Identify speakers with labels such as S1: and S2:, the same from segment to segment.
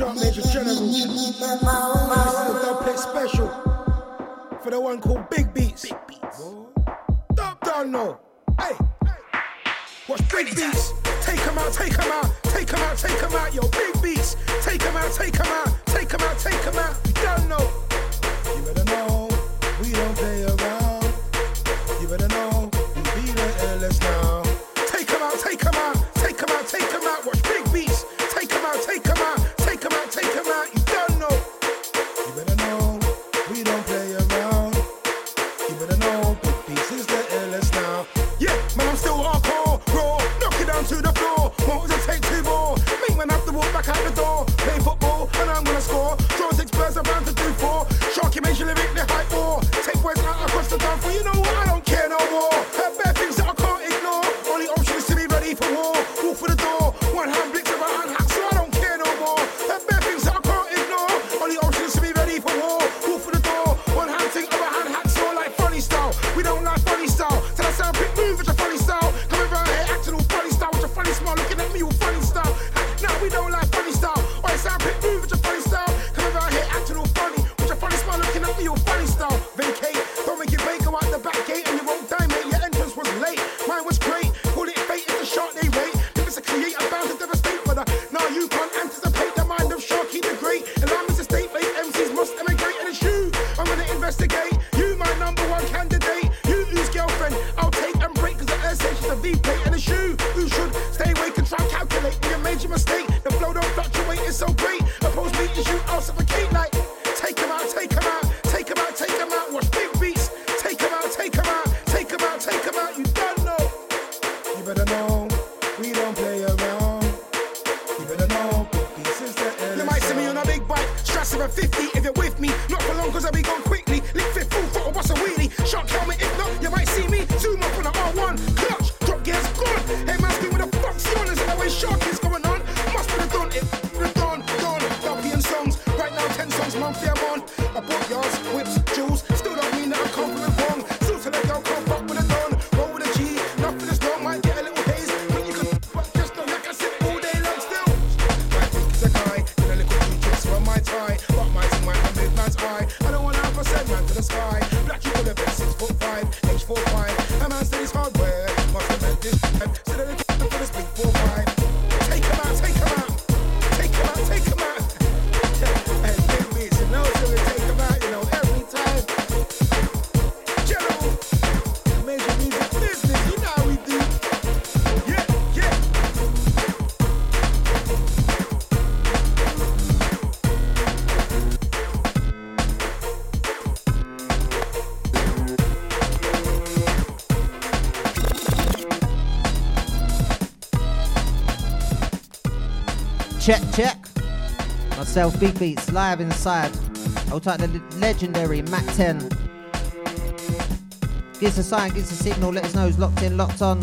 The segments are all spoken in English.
S1: Trump Major General. Without play special for the one called Big Beats. Big Beats. Dub down no. Hey. Watch Big Beats. Take him out, take him out, take him out, take him out, yo. Big Beats. Take him out, take him out, take him out, take him out. You don't know. You better know. We don't play around.
S2: myself, Big Beats, live inside. I'll type the legendary Mac 10. Gives a sign, gives a signal, let us know who's locked in, locked on.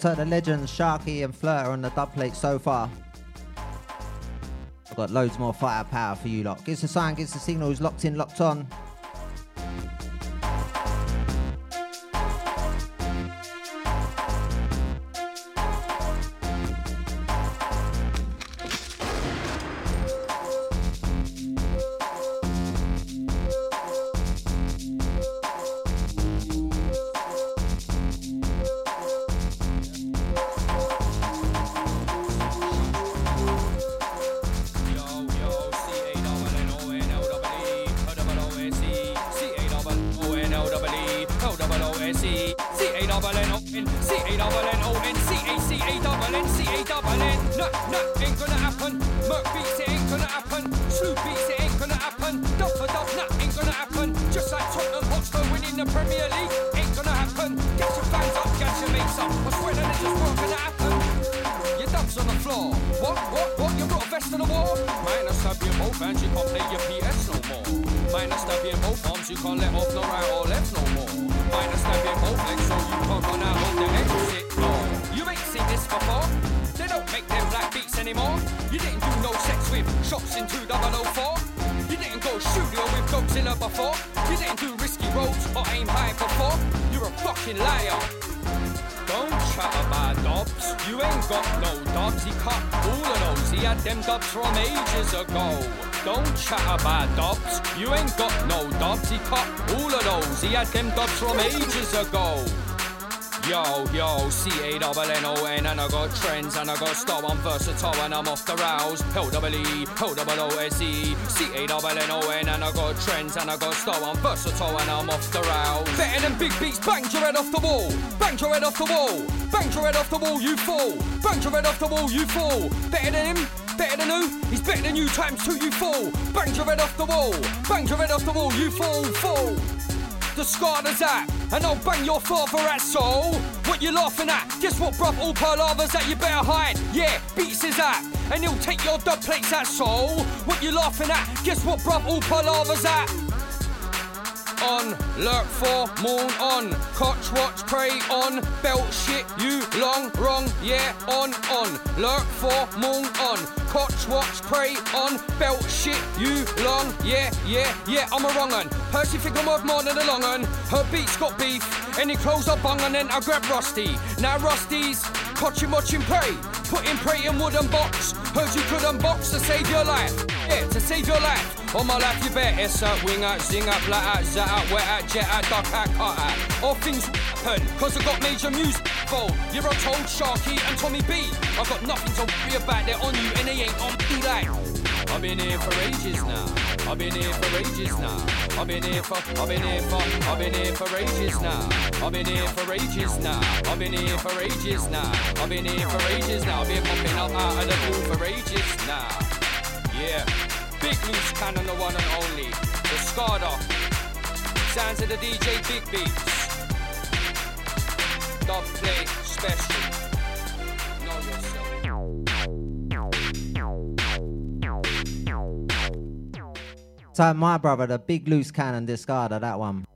S3: the
S4: legends Sharky and Flirter on the dub plate so far. I've got loads more firepower for you lot. Give us a sign, give us a signal, who's locked in, locked on.
S5: O double O S E C A double N O N and I got trends and I got style. I'm versatile and I'm off the rails. Better than big beats, bang your head off the wall, bang your head off the wall, bang your head off the wall, you fall, bang your head off the wall, you fall. Better than him. Better than who? He's better than you times two, you fall. Bang your head off the wall. Bang your head off the wall, you fall, fall. The scar is at, and I'll bang your father at soul. What you laughing at? Guess what, bruv? All palaver's that you better hide. Yeah, beats is at and he'll take your dub plates, that's all. What you laughing at? Guess what, bruv? All palaver's at. On, lurk for, moon. on, coach, watch, pray on, belt shit, you long, wrong, yeah, on, on, lurk for, moon. on,
S4: coach, watch, pray on, belt shit, you long, yeah, yeah, yeah, I'm a wrong un. Percy think I'm worth more than a long un. Her beats got beef, Any clothes I up bung and then I grab Rusty. Now Rusty's, coach watching watch play. Put in prey in wooden box. Heard you couldn't box to save your life. Yeah, to save your life. On my life, you bet S out, wing out, zing out, black out, zat out, wet out, jet out, duck out, cut out. All things happen, cause I got major musical. You're a told Sharky and Tommy B. I've got nothing to worry about, they're on you and they ain't on me like. I've been here for ages now. I've been here for ages now. I've been here for, I've been here for, I've been here for ages now. I've been here for ages now. I've been here for ages now. I've been here for ages now. I've been popping up out of the pool for ages now. Yeah. Big loose cannon, the one and only. The Scarda. Sounds of the DJ Big Beats. Dub play special.
S6: So my brother, the big loose cannon discard that one.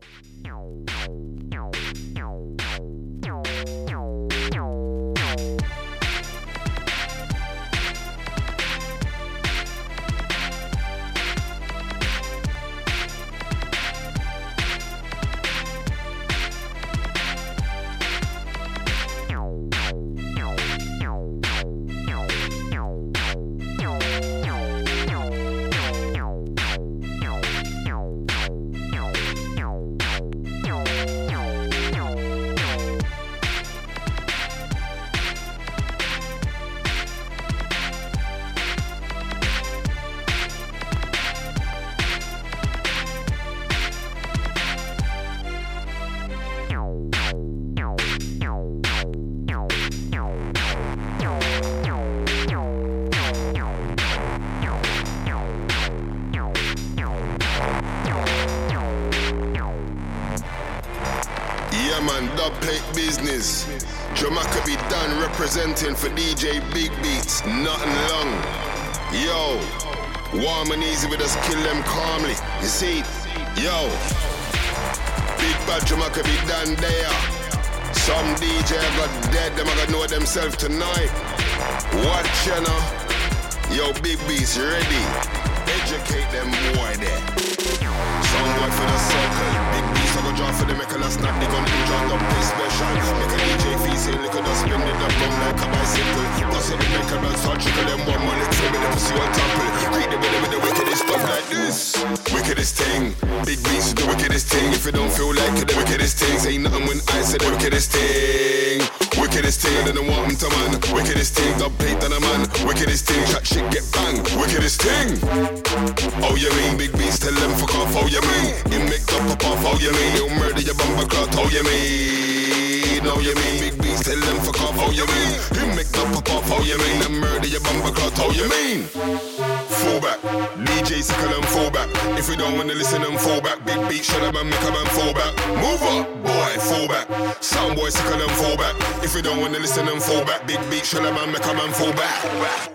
S7: me come and fall
S6: back.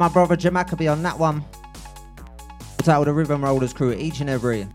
S6: My brother Jamaica on that one. Title the Rhythm Rollers crew each and every.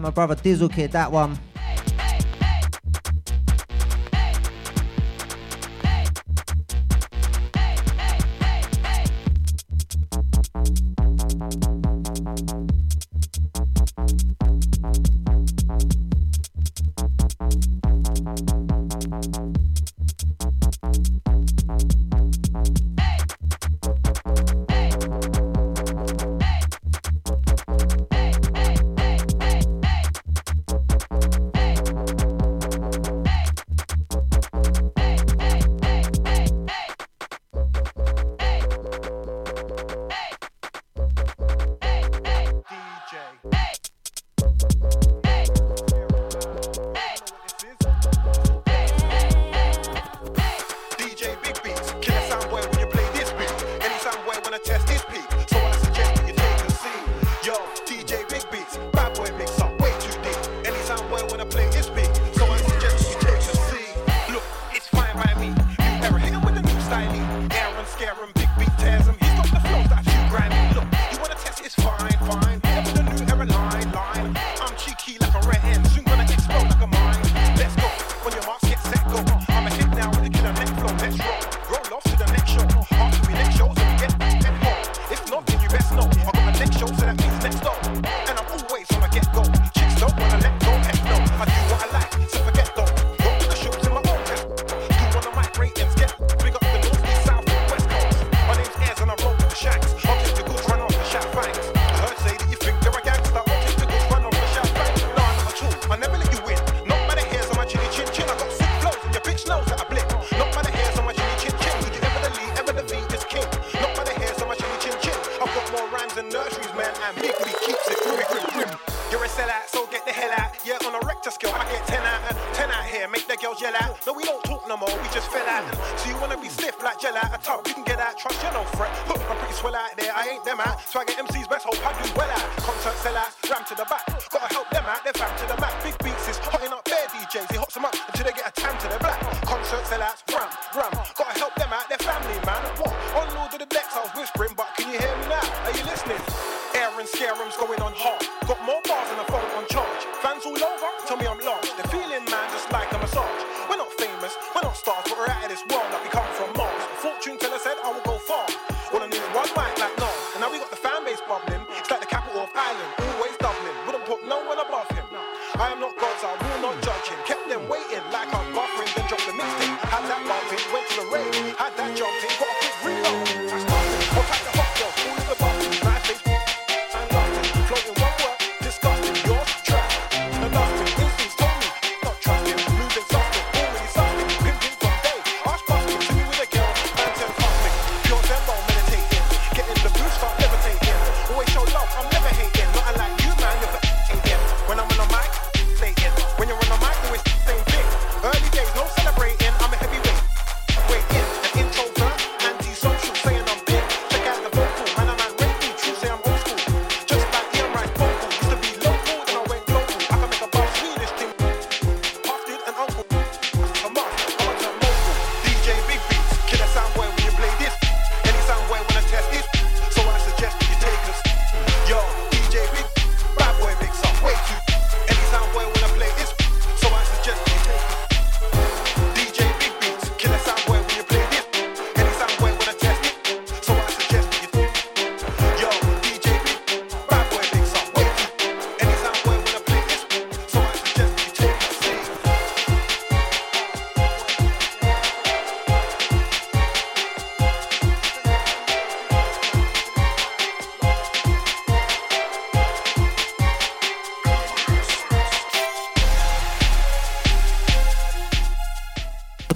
S6: My brother Dizzle Kid, that one.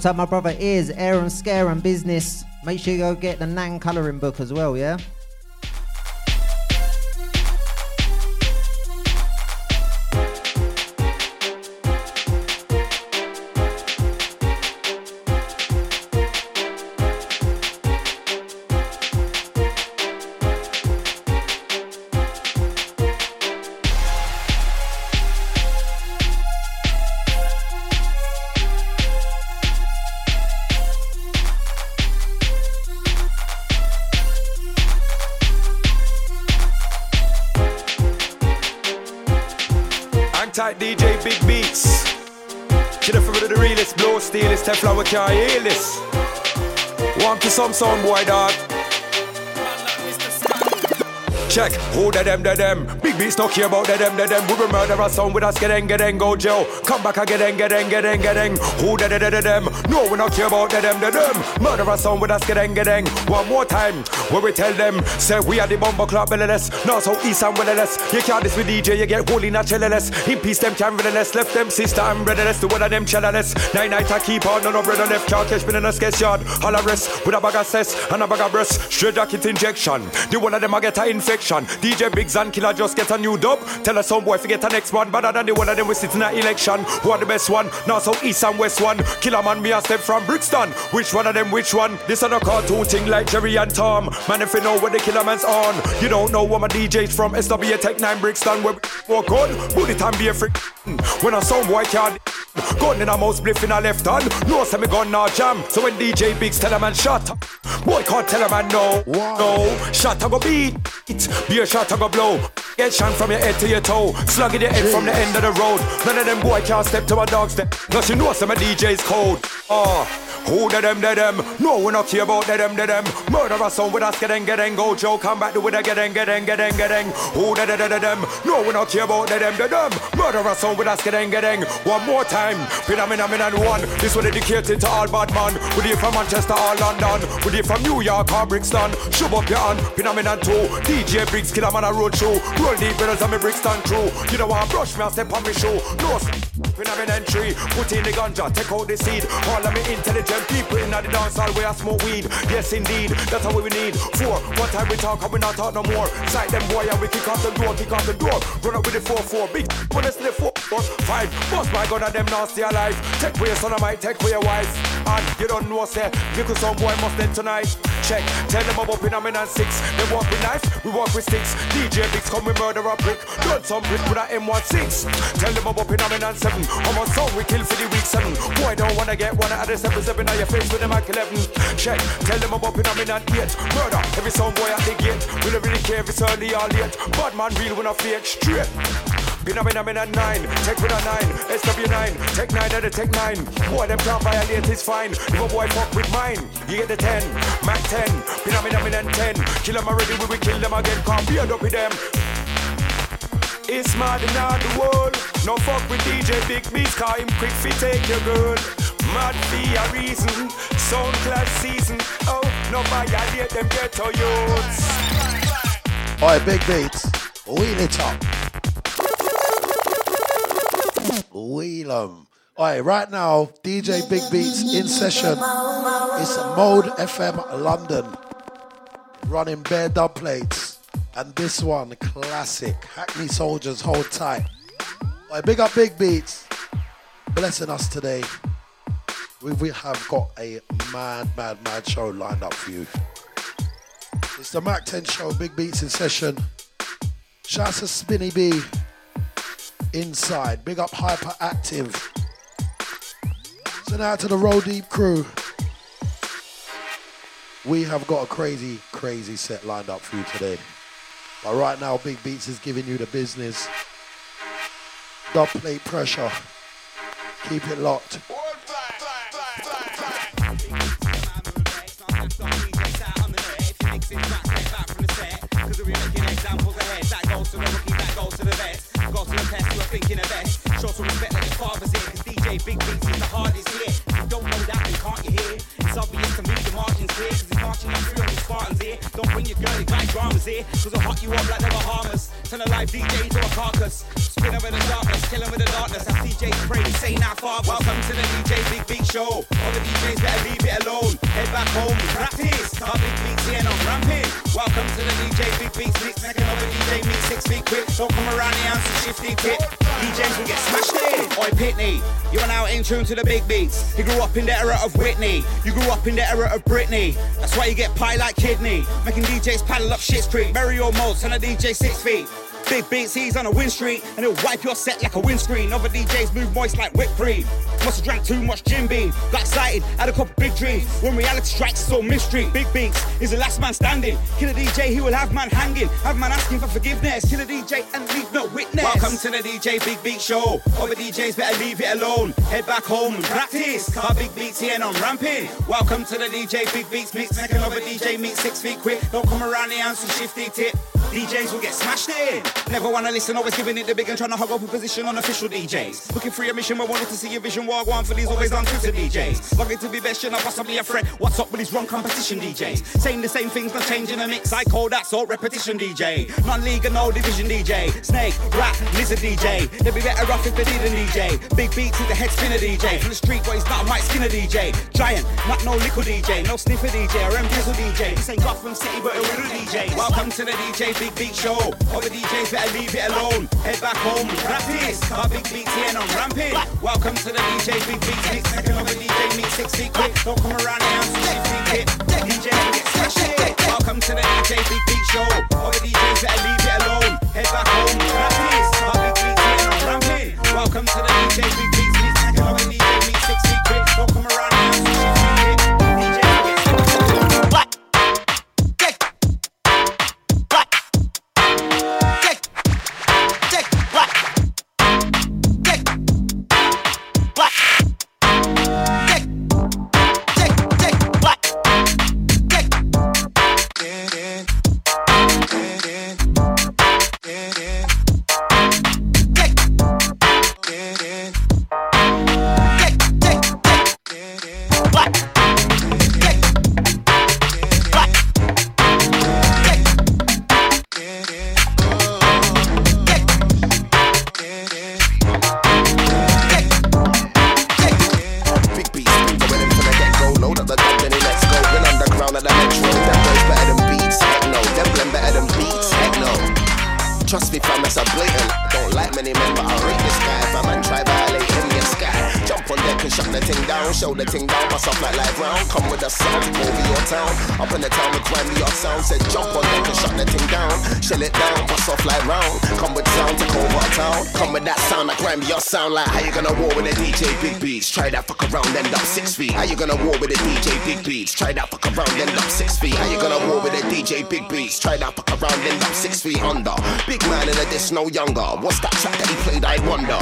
S8: Up,
S6: my brother? Is Aaron Scare and Business. Make sure you go get the Nang colouring book as well, yeah?
S9: Sound boy, dog. Check, who the them, the them. Big beats don't care about the them, the them. We will murder a sound with us, get in, get in, go Joe. Come back again, get in, get in, get in. Who the the the the them? No, we not care about the them, the them. Murder a sound with us, get in, get in. One more time, where we tell them, say we are the bomber club, belly-less. North, south, east, and west You can't this with DJ, you get holy naturalist. In peace, them can relentless. Left them sister and brotherless. The one of them chillerless. Nine night I keep on, no no brother left. Can't catch me in a sketch yard. All I rest with a bag of cess and a bag of breast. Straight jacket injection. The one of them I get a infection. DJ Biggs and Killer just get a new dub. Tell us some boy to get a next one. Better than the one of them we sit in a election. Who are the best one? Now so east and west one. Killer man me a step from Brixton. Which one of them which one? This the cartoon thing like Jerry and Tom. Man if you know where the killer man's on. You don't know what my DJ's from. SW Tech 9 Brixton where we walk on. It and be a freak. When a sound boy can't Gun in a mouse spliff in a left hand No me gun now jam. So when DJ Biggs tell a man shot Boy can't tell a man no No. Shot a go beat. It Be a shot a go blow. Get shot from your head to your toe. Slug in your head from the end of the road. None of them boy can't step to a dog step. Cause you know some of my DJ's cold Oh ah. Who the them, the them? No, we not care about the them, the them. Murder a son with us, get in, get in, go Joe, come back to with a get in, get in, get in, get in. Who the, the, the, the them? No, we not care about the them, the them. Murder a son with us, get in, get in. One more time, phenomenon and one. This one dedicated to all bad man. We here from Manchester or London. We here from New York or Brixton. Shove up your hand, phenomenon two. DJ Briggs, killer man a road show. Roll deep brothers and me Brixton crew. You know want brush me and step on me shoe. No, phenomenon three. Put in the ganja, take out the seed. All of me intelligent people in the dance hall where I smoke weed. Yes, indeed, that's how we need. Four, one time we talk, and we not talk no more. Sight them boy, and we kick off the door, kick off the door. Run up with the four, four. Big, when it's the four, four, five. Bust my gun and them nasty alive. Take for your son, I might take for your wife. And you don't know, say, little some boy must dead tonight. Check, tell them up in and six. They walk with knife, we walk with sticks. DJ Biggs come we murder a brick. Done some brick with a M16. Tell them up in and seven. On song we kill for the week seven. Boy don't wanna get one out of the seven seven on your face with them Mac 11. Check, tell them up in and eight. Murder every song boy at the gate. We don't really care if it's early or late. Bad man real when I fake straight. Been a been a a nine, take with a nine, SW9, take nine at the take nine. Boy, them can't violate, it's fine. If a boy fuck with mine, you get the ten, Mac ten, been a been a a ten. Kill them already, we will kill them again, can't be up with them. It's mad in the world. No fuck with DJ Big Beats, call him quick fi take your girl. Mad be a reason, sound class season. Oh, no violate them ghetto youths.
S1: Alright, big beats. Wheel it up. Wheel 'em. Alright, right now, DJ Big Beats in session. It's Mode FM London. Running bare dub plates. And this one, classic. Hackney Soldiers, hold tight. Alright, big up Big Beats. Blessing us today. We, we have got a mad, mad, mad show lined up for you. It's the Mac 10 show, Big Beats in session. Shouts to Spinny B. Inside. Big up Hyperactive. Send out to the Roll Deep crew. We have got a crazy, crazy set lined up for you today. But right now, Big Beats is giving you the business. Dub plate pressure. Keep it locked.
S10: Show some respect that your father's here, cause DJ Big Beats is the hardest you don't know that, can't you hear? It's obvious to me the margins here, cause it's marching up through on the Spartans here. Don't bring your girl, it got dramas here, cause I'll hot you up like the Bahamas. Turn a live DJ into a carcass. Spin over the darkness, kill him with the darkness. As DJ pray, say now far. Welcome to the DJ Big Beat Show. All the DJs better leave it alone. Head back home, practice. Our Big Beats here and I'm ramping. Welcome to the DJ Big Beats mix. Making over DJ me six feet quick. Don't come around here and shifty tip. DJs will get smashed in. Oi, Pitney, you are now in tune to the big beats. He grew up in the era of Whitney. You grew up in the era of Britney. That's why you get pie like kidney. Making DJs paddle up shit street. Bury your and a DJ six feet. Big beats, he's on a win streak, and he'll wipe your set like a windscreen. Other DJs move moist like whipped cream. Must have drank too much Jim Beam. Got excited, had a couple big dreams. When reality strikes, it's all mystery. Big beats is the last man standing. Kill a DJ, he will have man hanging. Have man asking for forgiveness. Kill a DJ and leave no witness. Welcome to the DJ Big Beat Show. Other DJs better leave it alone. Head back home and practice. Car big beats here and I'm ramping. Welcome to the DJ Big Beats mix. Make another DJ meet six feet quick. Don't come around here and some shifty tip. DJs will get smashed in. Never wanna listen, always giving it the big and trying to hug up a position on official DJs. Looking for your mission, but wanted to see your vision. Walk one for these always on Twitter DJs. Looking to be best, you're not possibly a threat. What's up with these wrong competition DJs? Saying the same things, not changing the mix. I call that sort repetition DJ. Non-league and no division DJ. Snake, rat, lizard DJ. They'd be better off if they did a DJ. Big beat to the head spinner DJ. From the street boys, not a Mike Skinner DJ. Giant, not no liquid DJ. No sniffer DJ or M Drizzle DJ. This ain't Gotham City, but a real DJ. Welcome to the DJ Big Beat Show. Other DJs better leave it alone. Head back home, practice. Our big beats here and I'm ramping. Welcome to the DJ Big Beats mix. Second of a DJ meet six feet quick. Don't come around here and some shifty kit. DJ get smashed. Welcome to the DJ Big Beat Show. Other DJs better leave it alone. Head back home, practice. Our big beats here and I'm ramping. Welcome to the DJ Big Beats mix. Second of a DJ meet six feet quick. Don't come around here kit.
S11: You gonna war with a DJ Big Beats? Try that fuck around, end up six feet. How you gonna war with a DJ Big Beats? Try that fuck around, end up six feet under. Big man in a diss, no younger. What's that track that he played? I wonder.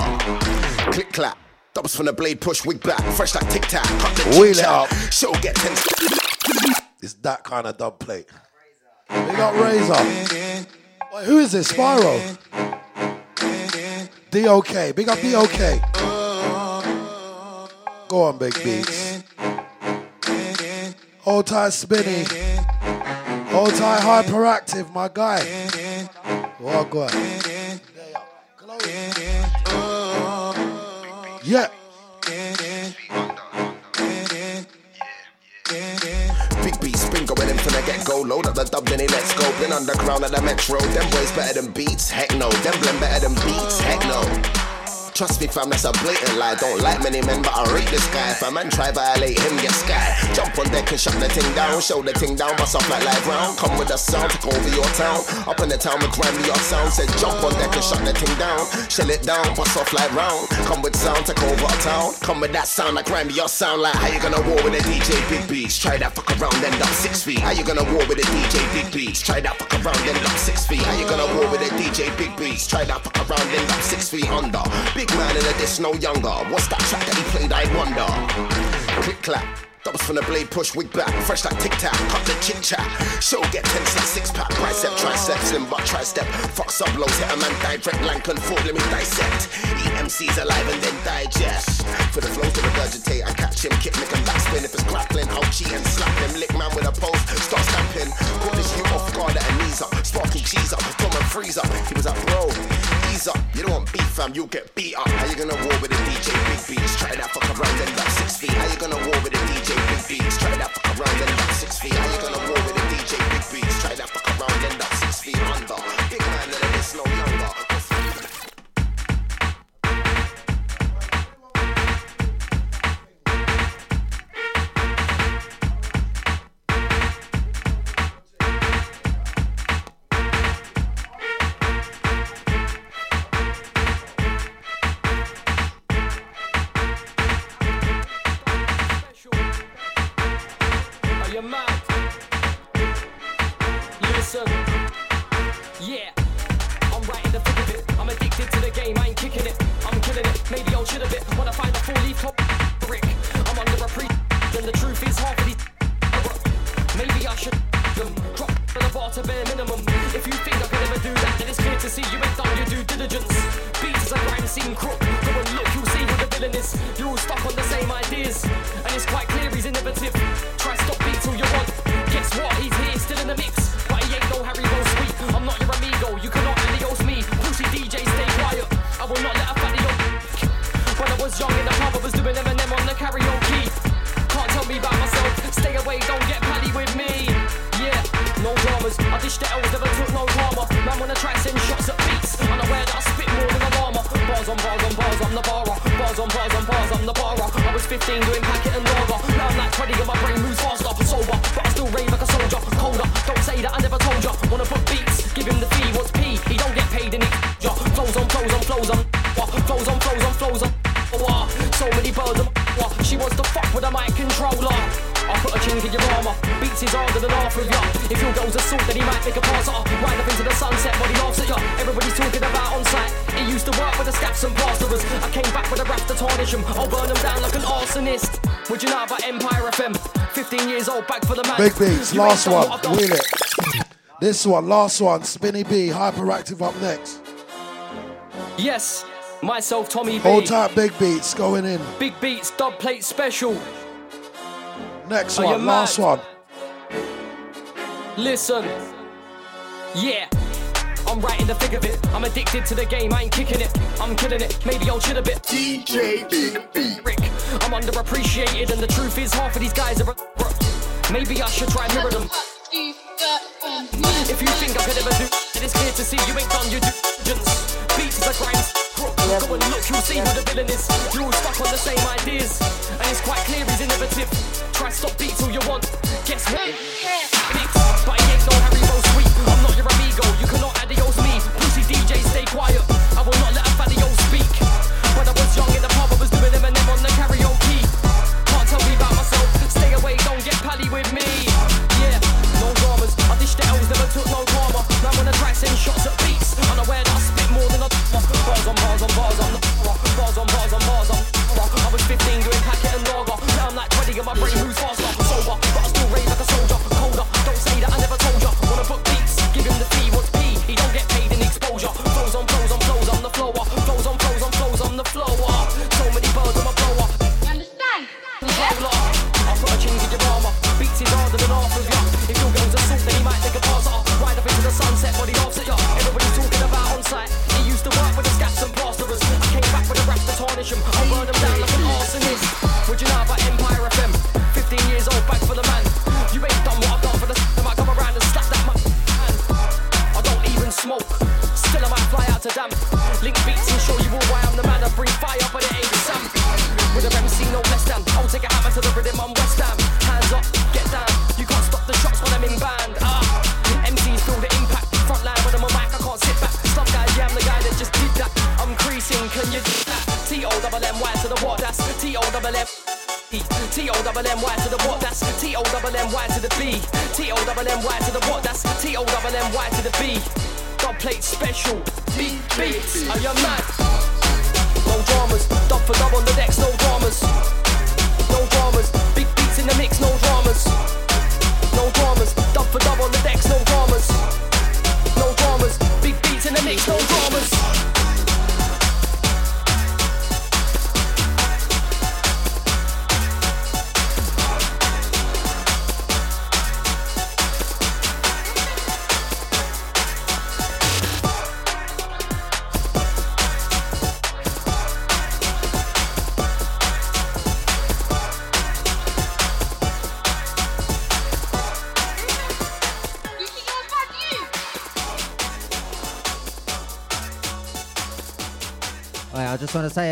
S11: Click clap. Dubs from the blade, push wig back, fresh like tic tac. Cut the
S12: Wheel it up.
S11: Show get ten.
S12: It's that kind of dub plate. We got Razor. Who is this? Spyro. DOK. Big up DOK. Go on, Big Beats. Hold tight, Spinny. Hold tight, hyperactive, my guy. Oh, well, go on. Yeah.
S11: Big beat spin going in from the get go. Load up the dub, then he let's go. Been underground at the metro. Them boys better than beats. Heck no. Them blend better than beats. Heck no. Trust me, fam, that's a blatant lie. Don't like many men, but I rate this guy. If a man try violate him, get sky. Jump on deck and shut the thing down. Show the thing down, bust off like live round. Come with a sound, take over your town. Up in the town with grimy your sound. Said jump on deck and shut the thing down. Shell it down, bust off like round. Come with sound, take over town. Come with that sound like grimy your sound. Like how you gonna war with a DJ Big Beats? Try that fuck around, end up six feet. How you gonna war with a DJ Big Beats? Try that fuck around, end up six feet. How you gonna war with a DJ Big Beats? Try that fuck around, end up six feet under. Big man in a diss, no younger. What's that track that he played? I wonder. Click clap. Dubs from the blade, push wig back, fresh like tic tac, cut the chit chat. Show get tense like six pack, bicep, tricep, slim but tri-step. Fuck sub lows, hit a man direct, lank and forth, let me dissect. EMC's alive and then digest. For the flows to regurgitate, I catch him, kick, make him backspin. If it's crackling, I'll cheat and slap him. Lick man with a post, start stamping. Put this you off guard at a knees up, sparking cheese up, from freeze up. He was like, bro, ease up. You don't want beef, fam, you'll get beat up. How you gonna war with a DJ Big Beats? Try that fuck around, end up six feet. How you gonna war with a DJ That fuck around, six feet. How you gonna war with man.
S12: Big beats,
S13: You ain't
S12: last one.
S13: what
S12: Wheel it. This one, last one. Spinny B, hyperactive up next.
S13: Yes, myself, Tommy B.
S12: Hold tight, big beats going in.
S13: Big Beats, dub plate special.
S12: Next
S13: Are
S12: one, last
S13: mad?
S12: one.
S13: Listen, yeah. I'm right in the thick of it. I'm addicted to the game. I ain't kicking it. I'm killing it. Maybe I'll chill a bit. DJ Big Beat. Rick, I'm underappreciated, and the truth is half of these guys are. Maybe I should try mirror them. If you think I could ever do, then it's clear to see you ain't done your due diligence. Beats a crime. Go and look, you'll see who the villain is. You're all stuck on the same ideas, and it's quite clear he's innovative. Try stop beats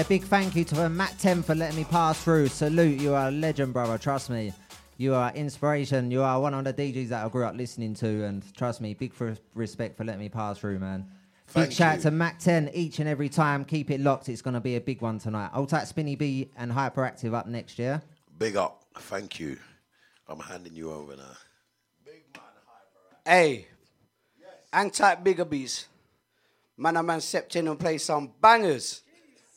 S8: a big thank you to uh, Mac 10 for letting me pass through. Salute, you are a legend, brother. Trust me. You are inspiration. You are one of the DJs that I grew up listening to, and trust me, big for respect for letting me pass through, man.
S12: Thank
S8: big shout
S12: you.
S8: to Mac 10 each and every time. Keep it locked. It's going to be a big one tonight. I'll take Spinny B and Hyperactive up next year.
S12: Big up. Thank you. I'm handing you over now.
S14: Hey, hang tight, bigger bees. Man, a man stepped in and played some bangers.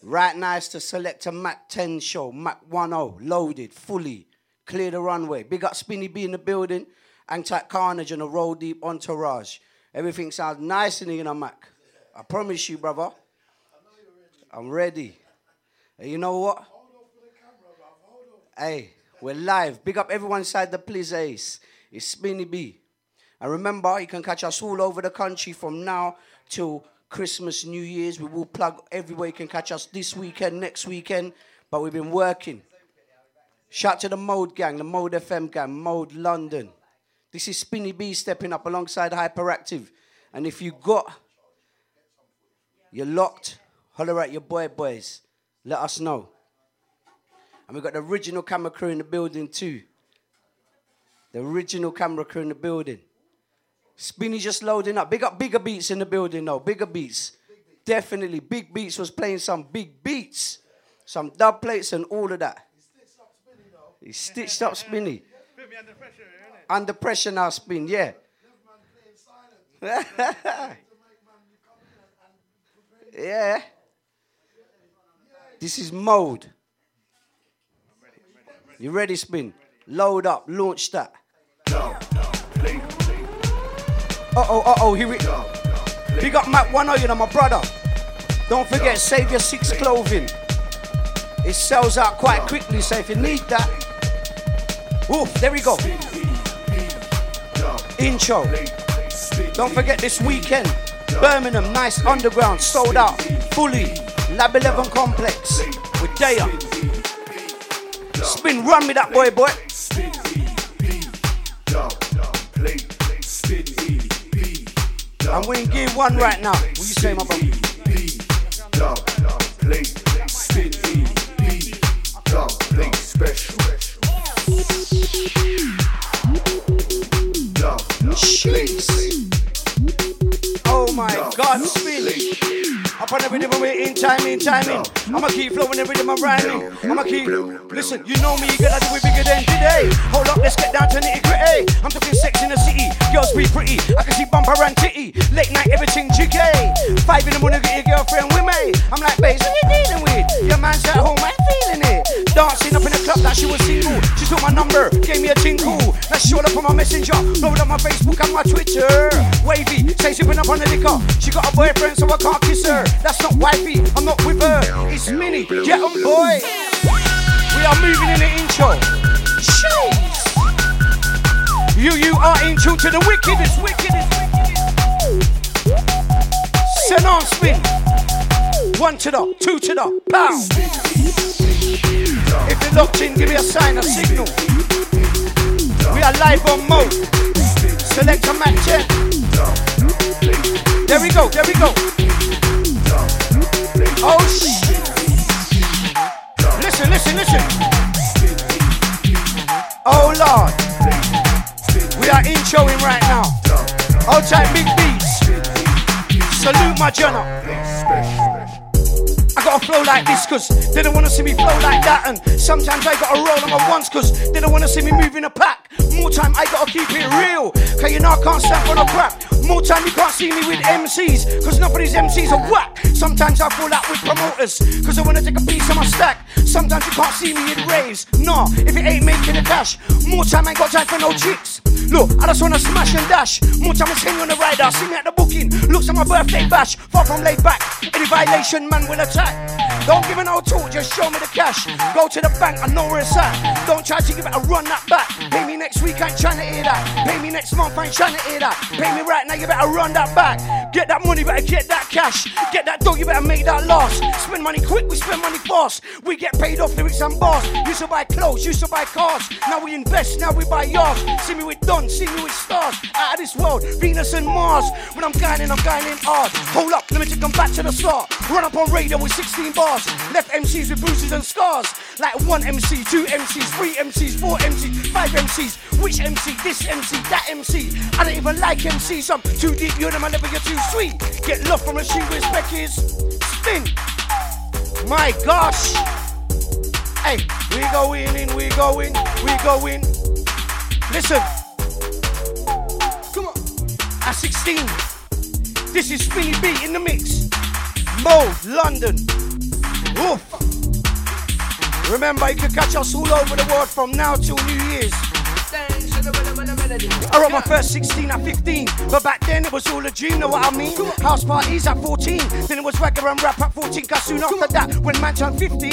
S14: Right now nice to select a Mac 10 show, Mac 10, loaded, fully, clear the runway. Big up Spinny B in the building, hang tight Carnage and a roll deep entourage. Everything sounds nice in here, you know, Mac. I promise you, brother. I'm ready. And you know what? Hey, we're live. Big up everyone inside the Please Ace. It's Spinny B. And remember, you can catch us all over the country from now till Christmas, New Year's. We will plug everywhere. You can catch us this weekend, next weekend. But we've been working. Shout to the Mode Gang, the Mode FM Gang, Mode London. This is Spinny B stepping up alongside Hyperactive. And if you got, you're locked, holler at your boy boys. Let us know. And we've got the original camera crew in the building too. The original camera crew in the building. Spinny just loading up. Big up bigger beats in the building though. Bigger beats. Definitely. Big beats was playing some big beats. Some dub plates and all of that. He stitched up Spinny. though. He stitched up Spinny. Under pressure now, Spin, yeah. yeah. This is mode. You ready, Spin? Load up, launch that. Oh, uh oh, here we go. Big up Mac 10, you know, my brother. Don't forget, save your six clothing. It sells out quite quickly, so if you need that. Oof, there we go. Intro. Don't forget this weekend, Birmingham, nice underground, sold out, fully. Lab 11 complex with Daya. Spin, run me that boy, boy. We're in gear one right now. What you say, my brother? On the rhythm, we're in timing, timing. I'ma keep flowing the rhythm, I'm rhyming. I'ma keep. Listen, you know me, gotta do it bigger than today. Hold up, let's get down to nitty gritty. I'm talking sex in the city, girls be pretty. I can see bumper and titty. Late night, everything jiggy. Five in the morning, get your girlfriend with me. I'm like, babe, what you dealing with? Your man's at home, I'm feeling it. Dancing up in the club like she was single. She took my number, gave me a tinkle. She showed up on my messenger, blowing up my Facebook and my Twitter. Wavy, say she been up on the liquor. She got a boyfriend, so I can't kiss her. That's not wifey, I'm not with her. It's Minnie, get on boy. We are moving in the intro. Jeez. You, you are in tune to the wickedest, wickedest, wickedest. Send on spin. One to the, two to the, pow. If you're locked in, give me a sign, a signal. We are live on Mo. Select a Mac 10. There we go, there we go. Oh shit. Listen, listen, listen. Oh Lord. We are introing right now. Oh, Outside big beats. Salute my journal. I gotta flow like this cause they don't wanna see me flow like that And sometimes I gotta roll on my ones cause they don't wanna see me move in a pack More time I gotta keep it real Cause you know I can't stand for no crap More time you can't see me with MCs Cause none of these MCs are whack Sometimes I fall out with promoters Cause I wanna take a piece of my stack Sometimes you can't see me in raves Nah, if it ain't making a cash More time I ain't got time for no chicks Look, I just wanna smash and dash. More time I sing on the rider, sing at the booking. Looks at my birthday bash, far from laid back. Any violation, man will attack. Don't give an old talk, just show me the cash. Go to the bank, I know where it's at. Don't try to give it a run that back. Pay me next week, I ain't trying to hear that. Pay me next month, I ain't trying to hear that. Pay me right now, you better run that back. Get that money, better get that cash. Get that dough, you better make that last. Spend money quick, we spend money fast. We get paid off lyrics and bars. Used to buy clothes, used to buy cars. Now we invest, now we buy yards. See me with Don, see me with stars. Out of this world, Venus and Mars. When I'm guiding, I'm guiding hard. Hold up, let me take them back to the start. Run up on radio with 16 bars. Left MCs with bruises and scars. Like one MC, two MCs, three MCs, four MCs, five MCs. Which MC? This MC, that MC. I don't even like MCs. I'm too deep, you're them, I never get too sweet. Get love from a shoe where spec. Spin. My gosh. Hey, we going in, we going, we going. Listen. Come on. At 16, this is Spinny B in the mix. London. Oof. Remember, you can catch us all over the world from now till New Year's. I wrote my first 16 at 15, but back then it was all a dream, know what I mean? House parties at 14, then it was reggae and rap at 14, cause soon after that, when man turned 15,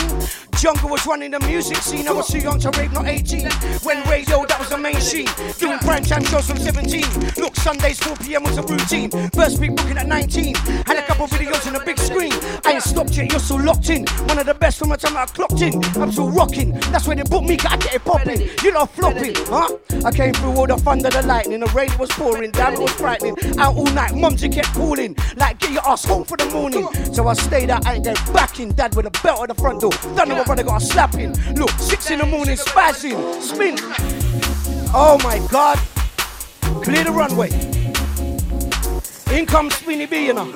S14: Jungle was running the music scene, I was too young to rave, not 18. When radio, that was the main mainstream, doing prime time shows from 17. Look, Sundays 4 p.m. was a routine, first big booking at 19, had a couple videos on the big screen. I ain't stopped yet, you're still locked in. One of the best from the time I clocked in, I'm still rocking. That's when they booked me, 'cause I get it popping. You know, flopping, huh? I came through all the thunder, the lightning, the rain was pouring, damn it was frightening. Out all night, mumsy kept calling, like get your ass home for the morning. So I stayed out, I ain't get back in, dad with a belt at the front door. Know what brother got a slapping. Look, six in the morning, spazzing, spin. Oh my god. Clear the runway. In comes Spinny B, you know.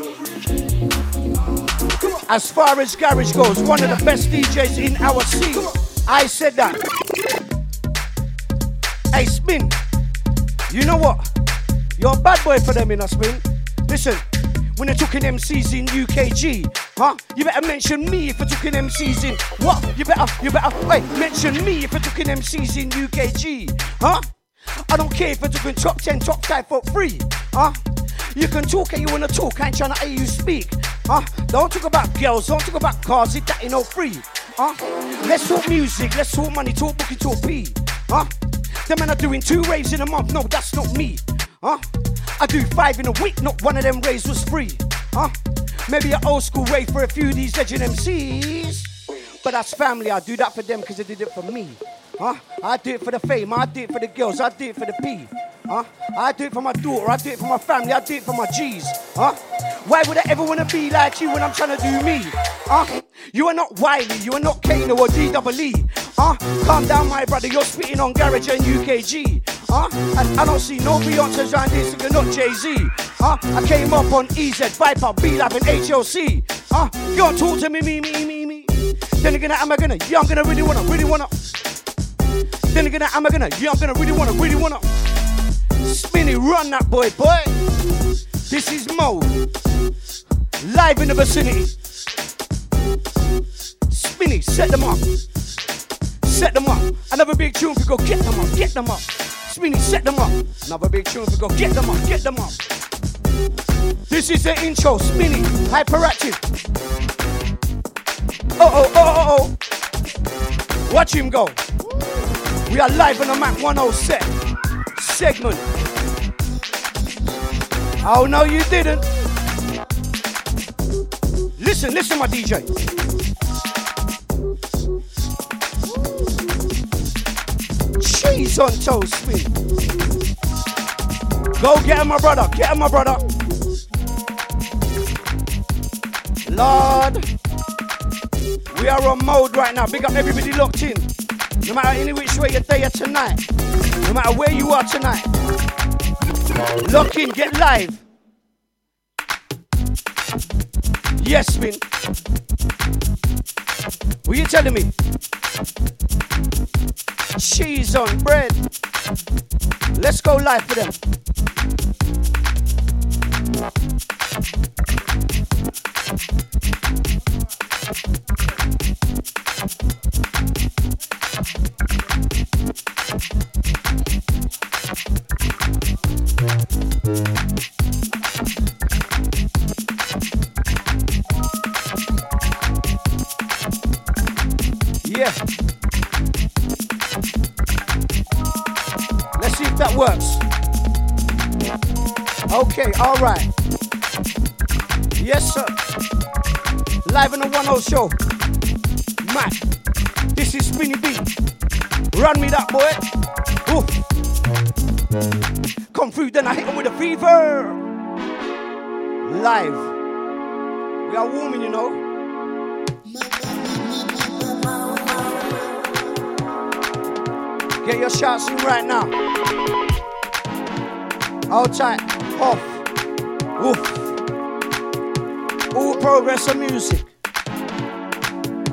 S14: As far as garage goes, one of the best DJs in our scene. I said that. Hey, Spin. You know what? You're a bad boy for them in a spin. Listen, when they're talking MCs in UKG, huh? You better mention me if you're talking MCs in what? You better, you better, wait, mention me if you're talking MCs in UKG, huh? I don't care if you're talking top 10, top 5 for free, huh? You can talk and you wanna talk, I ain't trying to hear you speak, huh? Don't talk about girls, don't talk about cars, if that ain't no free, huh? Let's talk music, let's talk money, talk booking, talk P, huh? Them men are doing two raves in a month, no, that's not me, huh? I do five in a week, not one of them raves was free, huh? Maybe an old school rave for a few of these legend MCs. But that's family, I do that for them because they did it for me. Huh? I do it for the fame, I do it for the girls, I do it for the P. Huh? I do it for my daughter, I do it for my family, I do it for my G's. Huh? Why would I ever wanna be like you when I'm trying to do me? Huh? You are not Wiley, you are not Kano or DWE. Huh? Calm down, my brother, you're spitting on Garage and UKG. Huh? And I don't see no Beyonce's around this, you're not Jay Z. Huh? I came up on EZ, Viper, B Lab, and HLC. Uh, you don't talk to me, me, me, me, me. Then again, am I gonna? Yeah, I'm gonna really wanna, really wanna. Then again, am I gonna? Yeah, I'm gonna really wanna, really wanna. Spinny, run that boy, boy. This is Mo. Live in the vicinity. Spinny, set them up. Set them up. Another big tune for go get them up, get them up. Spinny, set them up. Another big tune for go get them up, get them up. This is the intro, Spinny, hyperactive. Oh, oh, oh, oh, oh. Watch him go. We are live on the Mac 10 set. Segment. Oh, no, you didn't. Listen, listen, my DJ. Cheese on toast, spin. Go get him, my brother. Get him, my brother. Lord, we are on mode right now. Big up everybody locked in. No matter any which way you're there tonight, no matter where you are tonight, lock in, get live. Yes, Spin. What you telling me? Cheese on bread. Let's go live for them. All right. Yes, sir. Live in the 1 show. Matt, this is Spinny B. Run me that boy. Oof. Come through, then I hit him with a fever. Live. We are warming, you know. Get your shots in right now. Hold tight. Off. Progress of music.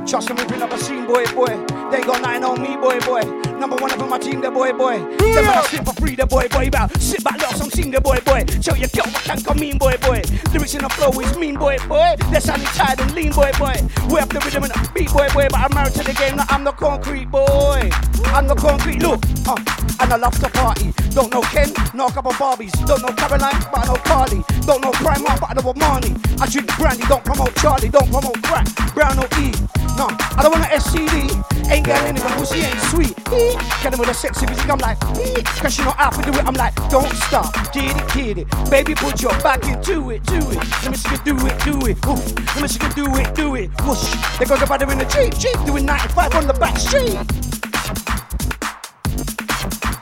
S14: Trust me, bring up a scene, boy, boy. They got nothing on me, boy, boy. Number one of my team, the boy, boy. Them man sit for free, the boy, boy. Bow. Sit back, some sing, the boy, boy. Show your girl what can come mean, boy, boy. Lyrics in the flow is mean, boy, boy. They're sounding tired and lean, boy, boy. We have the rhythm and the beat, boy, boy. But I'm married to the game, now I'm the concrete, boy. I'm the concrete, look. Uh, and I love to party. Don't know Ken, no couple Barbies. Don't know Caroline, but I know Carly. Don't know Primark, but I know Marnie. I drink brandy, don't promote Charlie. Don't promote crack, brown or E. No, I don't want an SCD. Ain't got anyone pussy ain't sweet. Eee. Get them with a sexy music, I'm like, eee. Cause you know how to do it, I'm like, don't stop, get it, get it. Baby, put your back into it, do it. Let me see you do it, do it. Oof. Let me see you do it, do it. Whoosh. They go about in the Jeep, Jeep, doing 95 on the back street.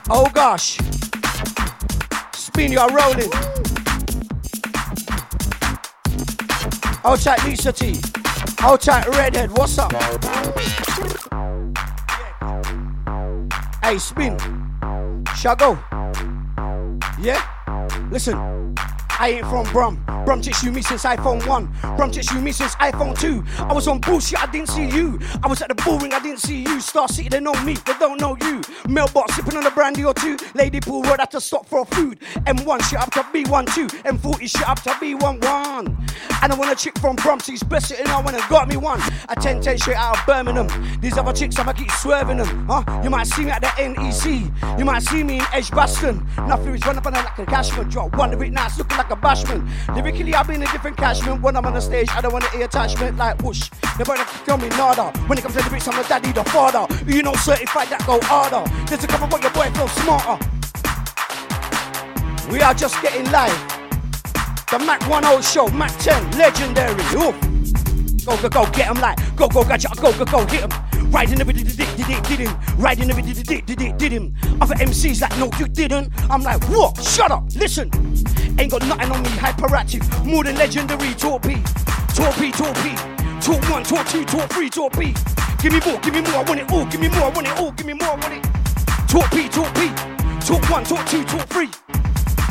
S14: Oh gosh. Spin, you are rolling. Oh, Hold tight, Lisa T. Oh, Hold tight, Redhead. What's up? Hey, spin. Shall I go? Yeah? Listen, I ain't from Brum. Brum just you me since iPhone 1. Brum just you me since iPhone 2. I was on bullshit, I didn't see you. I was at the bull ring, I didn't see you. Star City, they know me, they don't know you. Mailbox sipping on a brandy or two. Ladypool Road, I to stop for food. M1 shit up to B12. M40 shit up to B11. And I want a chick from Brum, she's best sitting on when I got me one. A 10 10 straight out of Birmingham. These other chicks, I'ma keep swerving them. Huh? You might see me at the NEC. You might see me in Edgbaston. Nothing is running up on her like a cashman. Drop one of it nice, looking like a bashman. Lyrically, I've been a different cashman. When I'm on the stage, I don't want to hear attachment like whoosh. The brother can tell me nada. When it comes to the lyrics, I'm the daddy, the father. You know, certified that go harder. There's a couple, but your boy feels smarter. We are just getting live. The Mac 10 show, Mac 10, legendary. Oof. Go, go, go, get him like, go, go, gotcha, go, go, go, hit him. Riding every did did did did him. Riding every did did did did him. Other MCs like, no, you didn't. I'm like, what? Shut up, listen. Ain't got nothing on me, hyperactive. More than legendary, torpy. Torpy, torpy. Talk one, talk two, talk three, torpy. Give me more, give me more, I want it all. Give me more, I want it all. Give me more, I want it. Torpy, torpy. Talk one, talk two, talk three.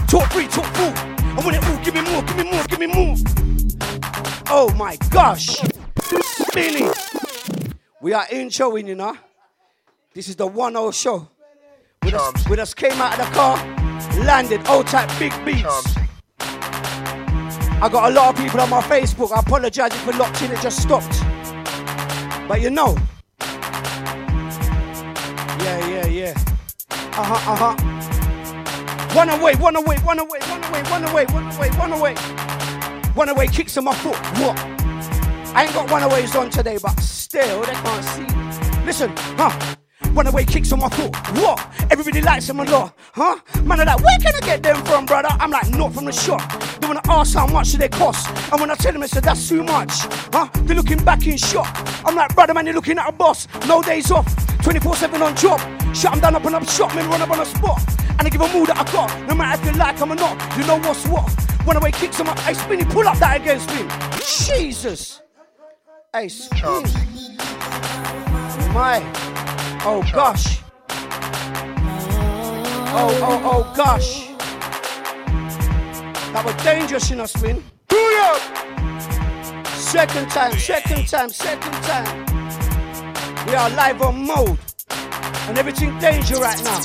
S14: Talk three, talk four. I want it all. Give me more, give me more, give me more. Oh my gosh. Spinning. We are introing, you know. This is the 1 0 show. We just, we just came out of the car, landed, old type big beats. I got a lot of people on my Facebook. I apologize if we're locked in, it just stopped. But you know. Yeah, yeah, yeah. Uh huh, uh huh. One away, one away, one away, one away, one away, one away, one away. One away kicks on my foot. What? I ain't got one aways on today, but still, they can't see. Listen, huh? One away kicks on my foot. What? Everybody likes them a lot, huh? Man, are like, where can I get them from, brother? I'm like, not from the shop. They wanna ask how much do they cost, and when I tell them, I said that's too much, huh? They're looking back in shock. I'm like, brother, man, you're looking at a boss. No days off, 24/7 on job. Shut them down, up and up shop, man, run up on the spot. And I give 'em all that I got, no matter if you like 'em or not. You know what's what? One away kicks on my. Hey, Spinny, pull up that against me. Jesus. Hey, Spin. My. Oh gosh. Oh, oh, oh gosh. That was dangerous, you know, Spin. Second time, second time, second time. We are live on mode. And everything danger right now.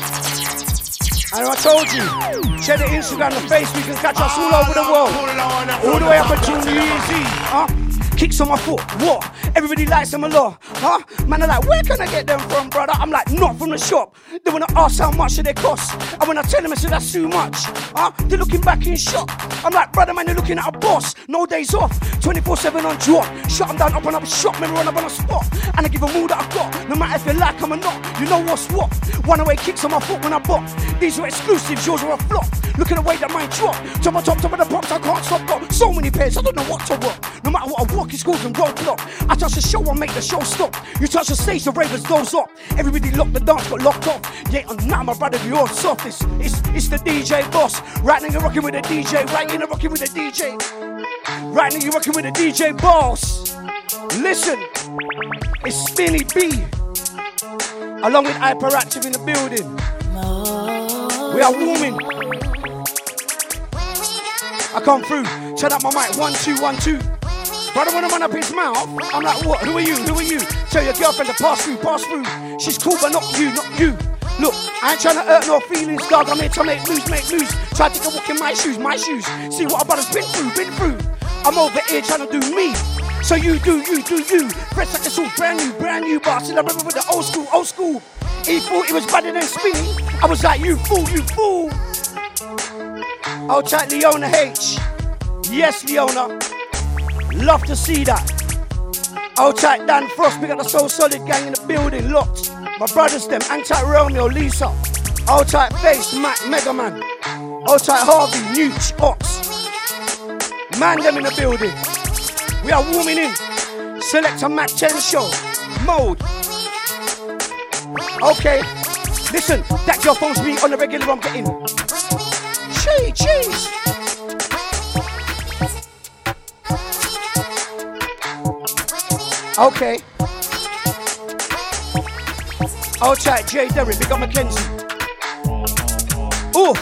S14: And I told you, check the Instagram, the Facebook, can catch us all over the world. All the way up until New Year's Eve. Huh? Kicks on my foot, what? Everybody likes them a lot, huh? Man, they're like, where can I get them from, brother? I'm like, not from the shop. They wanna ask how much do they cost. And when I tell them, I say, that's too much, huh? They're looking back in shock. I'm like, brother, man, you're looking at a boss. No days off, 24 7 on drop. Shut them down, up and up shop, man, run up on a spot. And I give them all that I got, no matter if you like them or not. You know what's what? One away kicks on my foot when I bop. These are exclusives, yours are a flop. Look at the way that mine drop. Top of top, top of the pops, I can't stop. Got so many pairs, I don't know what to walk. No matter what I walk, it's schools and roadblock. I touch the show, I make the show stop. You touch the stage, the ravens doze up. Everybody locked the dance, got locked off. Yeah, I'm not my brother, you're all soft. It's, it's, it's the DJ boss. Right now you're rocking with the DJ. Right now you're rocking with the DJ. Right now you're rocking with the DJ boss. Listen, it's Spinny B. Along with Hyperactive in the building. We are warming. I come through, turn up my mic, one, two, one, two. When I run up his mouth, I'm like, what? Who are you? Who are you? Tell your girlfriend to pass through, pass through. She's cool, but not you, not you. Look, I ain't trying to hurt no feelings, dog. I'm here to make loose, make loose. Try to take a walk in my shoes, my shoes. See what a brother's been through, been through. I'm over here trying to do me. So you do, you do, you. Fresh like it's all brand new, brand new. But still I remember with the old school, old school. He thought it was better than Spinny. I was like, you fool, you fool. I'll chat Leona H. Yes, Leona. Love to see that. I'll Dan Frost. We got the So Solid gang in the building, locked. My brothers, them. Anti Romeo, Lisa. I'll Face, Mac, Mega Man. I'll Harvey, Newch, Ox. Man, them in the building. We are warming in. Select a Mac 10 show. Mode. Okay. Listen, that girl phones me on the regular, I'm getting. Chee, cheese. Okay. I'll chat Jay Derrick, big up Mackenzie. Ooh.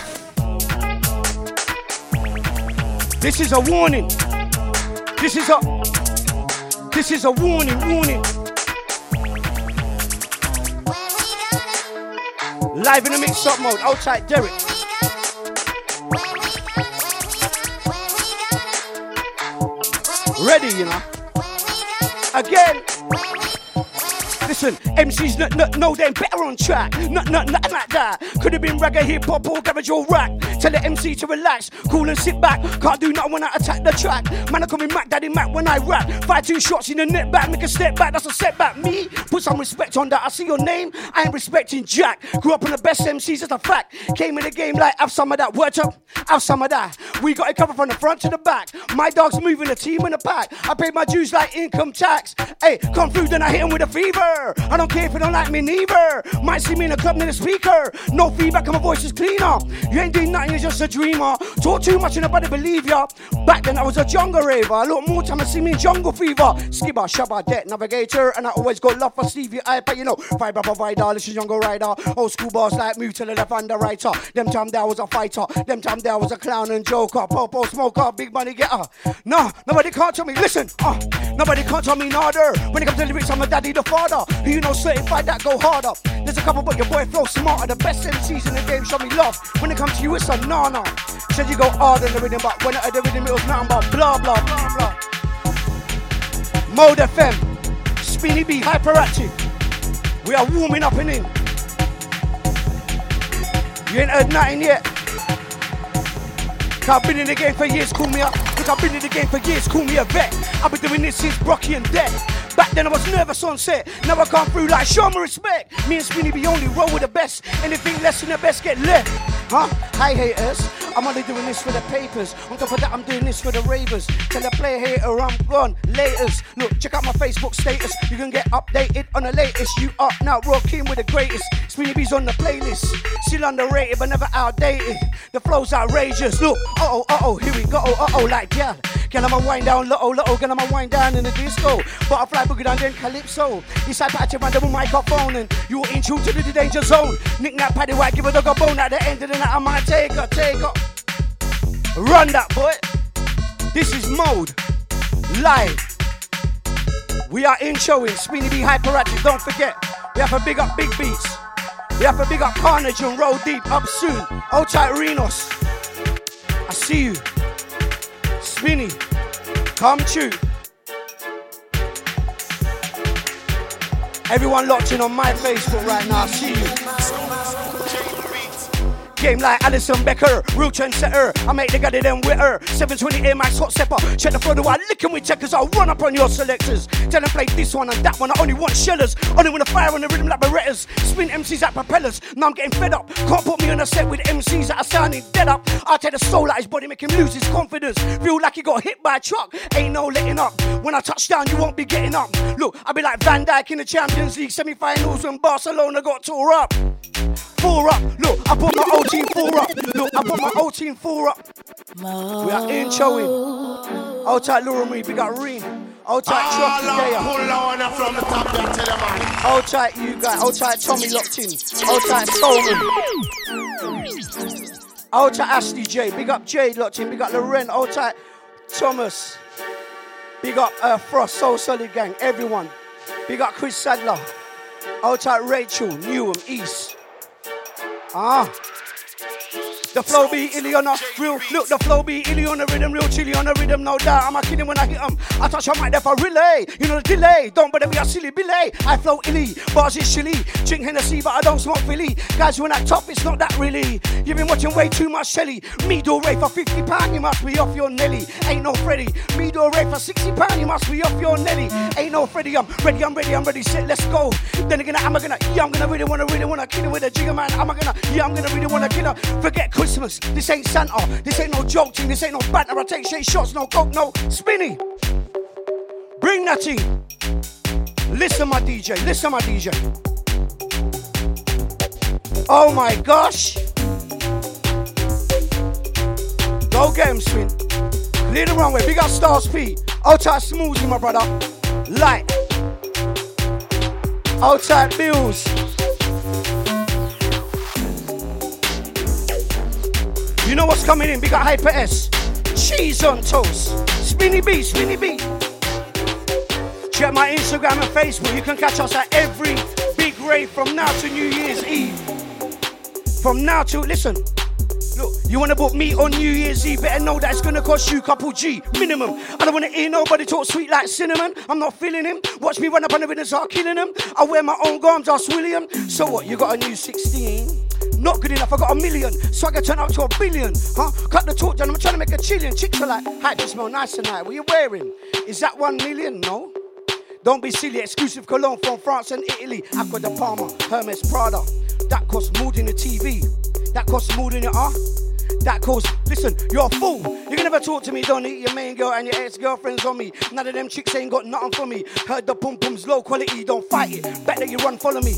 S14: This is a warning. This is a this is a warning, warning. Live in the mix up mode, oh, outside Derek. Ready, you know. Again. Listen, MCs n- n- know they're better on track. N- n- nothing like that. Could have been reggae, hip hop, or garage or rap. Tell the MC to relax, cool and sit back. Can't do nothing when I attack the track. Man, I call me Mac Daddy Mac when I rap. Fire two shots in the net back, make a step back. That's a setback. Me, put some respect on that. I see your name, I ain't respecting Jack. Grew up on the best MCs, that's a fact. Came in the game like, have some of that. Word up, have some of that. We got it covered from the front to the back. My dog's moving the team in the pack. I pay my dues like income tax. Hey, come through, then I hit him with a fever. I don't care if you don't like me neither. Might see me in a club near the speaker. No feedback, and my voice is cleaner. You ain't doing nothing, you're just a dreamer. Talk too much and nobody believe ya. Back then I was a jungle raver. Look more time I see me in jungle fever. Skibber, shabba, debt navigator, and I always got love for Stevie I, but you know, fiber provider, this is jungle rider. Old school boss like move to the left underwriter. Them time there was a fighter. Them time there was a clown and joker. Popo smoker, big money getter. No, nobody can't tell me. Listen, uh, nobody can't tell me neither. When it comes to the lyrics, I'm a daddy the father. Who you know certified that go harder. There's a couple, but your boy flow smarter. The best MCs in the game show me love. When it comes to you, it's a nana. Said you go harder in the rhythm, but when I the rhythm, it was nothing but blah blah blah blah. Mode FM, Spinny B, hyperactive. We are warming up and in. You ain't heard nothing yet. I've been in the game for years, call me up. Look, I've been in the game for years, call me a vet. I've been doing this since Brockie and Death. Back then I was nervous on set. Now I come through like show me respect. Me and Spinny B only roll with the best. Anything less than the best get left. Huh? Hi haters. I'm only doing this for the papers. On top of that, I'm doing this for the ravers. Tell the player hater I'm gone. Laters. Look, check out my Facebook status. You can get updated on the latest. You up now, rocking with the greatest. Spinny B's on the playlist. Still underrated, but never outdated. The flow's outrageous. Look, uh oh, uh oh, here we go. Uh oh, like yeah. Can I wind down, little, little, can I wind down in the disco? Butterfly boogie down, then calypso. This side patch around the microphone, and you in tune to the danger zone. Nick that paddy white, give a dog a bone at the end of the night. I might take her, take her. Run that boy. This is mode live. We are in showing Spinny B Hyperactive. Don't forget, we have to big up Big Beats. We have to big up Carnage and Roll Deep up soon. Hold tight, Renos. I see you. Spinny, come true. Everyone locked in on my Facebook right now. I see you. Game like Alisson Becker, real trendsetter. I make the guy them with her. 720 Air Max hot stepper. Check the photo while licking with checkers. I'll run up on your selectors. Tell them play this one and that one. I only want shellers. Only want to fire on the rhythm like Berettas. Spin MCs like propellers. Now I'm getting fed up. Can't put me on a set with MCs that are sounding dead up. I take the soul out his body, make him lose his confidence. Feel like he got hit by a truck. Ain't no letting up. When I touch down, you won't be getting up. Look, I be like Van Dijk in the Champions League semi-finals when Barcelona got tore up. Four up. Look, I put my old team four up. Look, I put my old team four up. We are in showing. Old tight Laura Marie, big up Reen. Tight Chucky Gaya.
S7: Pull on from the top there, tell them man.
S14: Tight you guys. Tight Tommy locked in. Old tight Solomon. Old tight Ashley J. Big up Jade locked in. Big up Loren. Old tight Thomas. Big up uh, Frost, So Solid Gang. Everyone. Big up Chris Sadler. Old tight Rachel, Newham, East. Ah. The flow be Iliana, real look. The flow be Iliana rhythm, real chilly on the rhythm. No doubt, I'm a kidding when I hit 'em. I touch your mic there for relay. You know the delay. Don't bother me, a silly belay. I flow illy, bars is chilly. Drink Hennessy, but I don't smoke Philly. Guys, when I top, it's not that really. You've been watching way too much Shelly. Me do a rate for 50 pound, you must be off your Nelly. Ain't no Freddy. Me do a rate for 60 pound, you must be off your Nelly. Ain't no Freddy. I'm ready, I'm ready, I'm ready. Set, let's go. Then again, I'm gonna, yeah, I'm gonna really wanna, really wanna kill it with a jigger man. I'm gonna, yeah, I'm gonna really wanna kill her. Forget Christmas. This ain't Santa. This ain't no joke team. This ain't no banter. I take shots, no coke, no spinny. Bring that in. Listen, my DJ. Listen, my DJ. Oh my gosh. Go get him, spin. Clear the runway. Big up Stars P. Outside Smoothie, my brother. Light. Outside Bills. You know what's coming in? We got Hyper S. Cheese on toast. Spinny B, Spinny B. Check my Instagram and Facebook. You can catch us at every big rave from now to New Year's Eve. From now to, listen, look, you want to book me on New Year's Eve, better know that it's to cost you couple G minimum. I don't want to hear nobody talk sweet like cinnamon. I'm not feeling him. Watch me run up on the rhythm, start killing him. I wear my own garms, I'll William. So what, you got a new 16? Not good enough, I got a million. Can turn up to a billion. Huh? Cut the talk down, I'm trying to make a chillion. Chicks are like, hype, you smell nice tonight. What are you wearing? Is that one million? No. Don't be silly, exclusive cologne from France and Italy. Aqua de Palma, Hermes Prada. That costs more than the TV. That costs more than your uh. That cause, listen, you're a fool. You can never talk to me, don't eat your main girl and your ex girlfriends on me. None of them chicks ain't got nothing for me. Heard the pum pum's low quality, don't fight it. Bet that you run, follow me.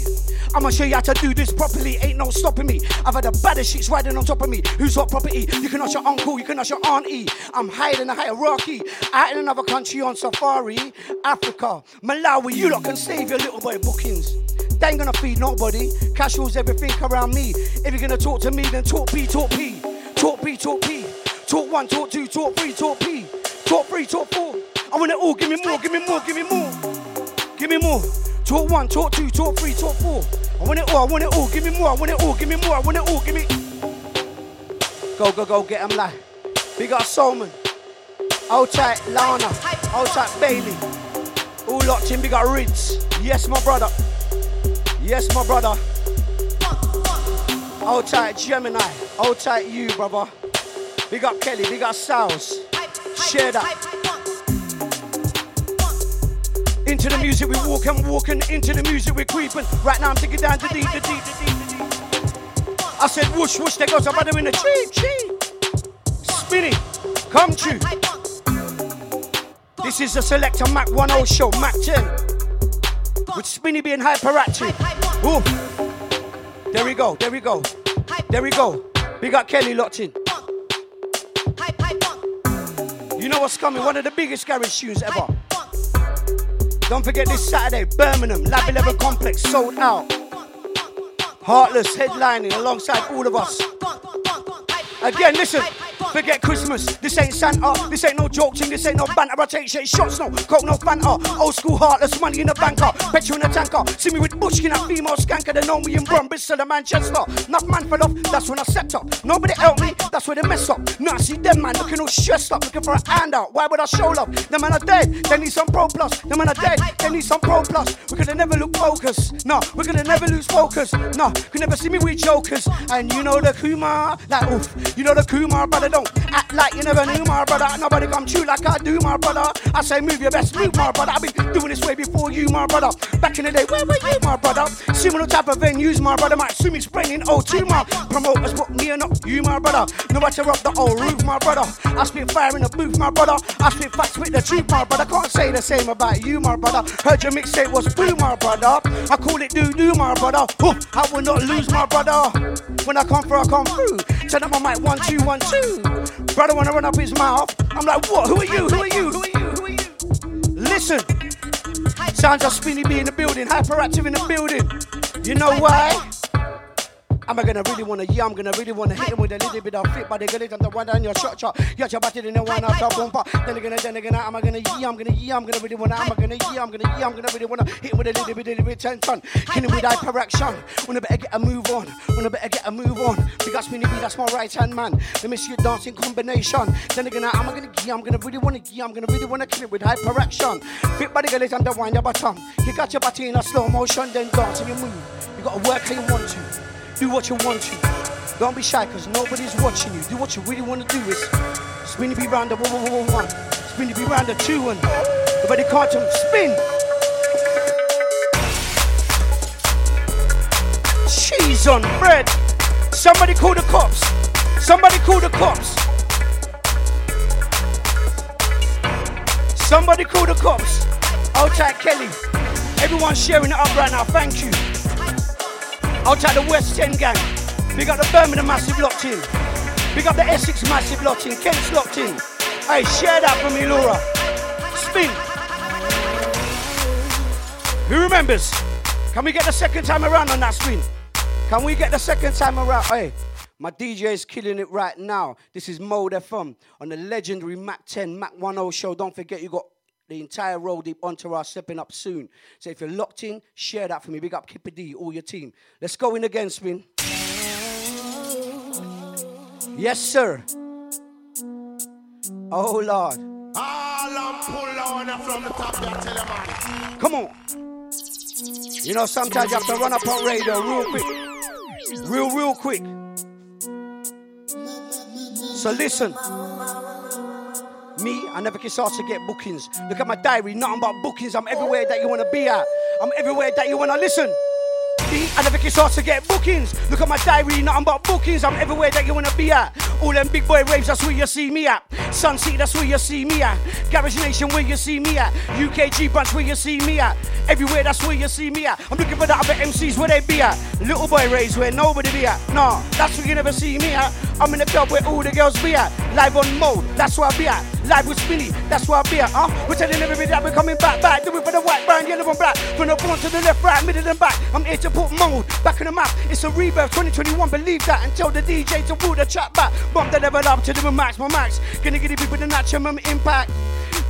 S14: I'ma show you how to do this properly, ain't no stopping me. I've had the baddest chicks riding on top of me. Who's hot property? You can ask your uncle, you can ask your auntie. I'm higher than a hierarchy. Out in another country on safari, Africa, Malawi, you lot can save your little boy bookings. They ain't gonna feed nobody. Cash rules everything around me. If you're gonna talk to me, then talk P, talk P. Talk P, talk P. Talk one, talk two, talk three, talk P. Talk three, talk four. I want it all, give me more, give me more, give me more. Give me more. Talk one, talk two, talk three, talk four. I want it all, I want it all, give me more, I want it all, give me more, I want it all, give me. Go, go, go, get 'em like. Big up Solomon. Hold tight, Lana. Hold tight, Bailey. All locked in, big up Ritz. Yes, my brother. Yes, my brother. Hold tight, Gemini. Hold tight, you, brother. Big up Kelly, big up Sals. Share that. Into the music we walk and walking, into the music we're creeping. Right now I'm taking down the deep, the deep, the deep. I said whoosh, whoosh, there goes a brother in the cheap, cheap. Spinny, come to. This is the Selector Mac 10 show, Mac 10. With Spinny being hyperactive. Ooh. There we go, there we go. There we go. We got Kelly locked in. You know what's coming? One of the biggest garage tunes ever. Don't forget this Saturday, Birmingham, Lab 11 Complex, sold out. Heartless headlining alongside all of us. Again, listen, forget Christmas. This ain't Santa, this ain't no joke thing, this ain't no banter. I take shit shots, no coke, no fanta. Old school heartless, money in the banker, petrol in the tanker. See me with bushkin and female skanker, they know me in Brum, Bristol the Manchester. Not man fell off, that's when I set up. Nobody help me, that's where they mess up. Now I see them man looking all stressed up, looking for a handout. Why would I show love? Them man are dead, they need some pro plus. Them man are dead, they need some pro plus. We could have never look focused. No, we're gonna never lose focus. No, could never see me with jokers. And you know the Kumar, like oof. You know the Kumar, brother. Don't act like you never knew, my brother. Nobody come true like I do, my brother. I say move your best move, my brother. I've been doing this way before you, my brother. Back in the day, where were you, my brother? Similar type of venues, my brother. Might sue me spraying O2, my promoters, but me and not you, my brother. No matter up the old roof, my brother. I spit fire in the booth, my brother. I spit facts with the truth, my brother. Can't say the same about you, my brother. Heard your mixtape was boo, my brother. I call it doo doo, my brother. Ooh, I will not lose, my brother. When I come through, I come through. Turn up my mic, one, two, one, two. Brother wanna run up his mouth. I'm like, what? Who are you? Who are you? Who are you? Who are you? Listen. Sounds of Spinny B in the building, hyperactive in the building. You know why? I'm gonna really wanna, yeah, I'm gonna really wanna hit him with a little bit of fit, but they're gonna come to one down your shot shot. Yeah, your body in the one after bumper. Then they're gonna, then they're gonna, I'm gonna, yeah, I'm gonna, yeah, I'm gonna really wanna, I'm gonna, yeah, I'm gonna, yeah, I'm gonna really wanna hit him with a little bit, little bit, 10 ton. Kill him with hyperaction. Wanna better get a move on. Wanna better get a move on. Because B, that's my right hand man. Let me see your dancing combination. Then they're gonna, I'm gonna, yeah, I'm gonna really wanna, yeah, I'm gonna really wanna kill it with hyperaction. Fit body girl is under wind your bottom. You got your body in a slow motion, then dance and you move. You gotta work how you want to. Do what you want to. Don't be shy, cause nobody's watching you. Do what you really wanna do is spin the beat round the one, one, one, one. Spin the beat round the two and nobody can't tell. Spin. Cheese on bread. Somebody call the cops. Somebody call the cops. Somebody call the cops. Outside Kelly. Everyone's sharing it up right now. Thank you. Outside the West End gang. Big up the Birmingham massive locked in. Big up the Essex massive locked in. Kent's locked in. Hey, share that for me, Laura. Spin. Who remembers? Can we get the second time around on that spin? Can we get the second time around? Hey, my DJ is killing it right now. This is Mode FM on the legendary Mac 10, Mac 10 show. Don't forget, you got the entire road deep entourage stepping up soon. So if you're locked in, share that for me. Big up Kipper D, all your team. Let's go in again, spin. Yes, sir. Oh, Lord.
S7: All I'm pull on from the top, there, tell them man.
S14: Come on. You know, sometimes you have to run up on radio real quick. Real, real quick. So listen. Me, I never kiss ask to get bookings. Look at my diary, nothing but bookings. I'm everywhere that you wanna be at. I'm everywhere that you wanna listen. And I think hard to get bookings. Look at my diary, nothing but bookings. I'm everywhere that you wanna be at. All them big boy raves, that's where you see me at. Sun City, that's where you see me at. Garage Nation, where you see me at. UKG Bunch, where you see me at. Everywhere, that's where you see me at. I'm looking for the other MCs, where they be at. Little boy raves, where nobody be at. Nah, that's where you never see me at. I'm in the club where all the girls be at. Live on mode, that's where I be at. Live with Spinny, that's where I be at. Huh? We're telling everybody that we're coming back, back. Do it for the white, brown, yellow, and black. From the front to the left, right, middle, and back. I'm here to put mode back in the map. It's a rebirth 2021, believe that. And tell the DJ to pull the chat back. Bump the level up to the max, my max. Gonna give the people the maximum impact.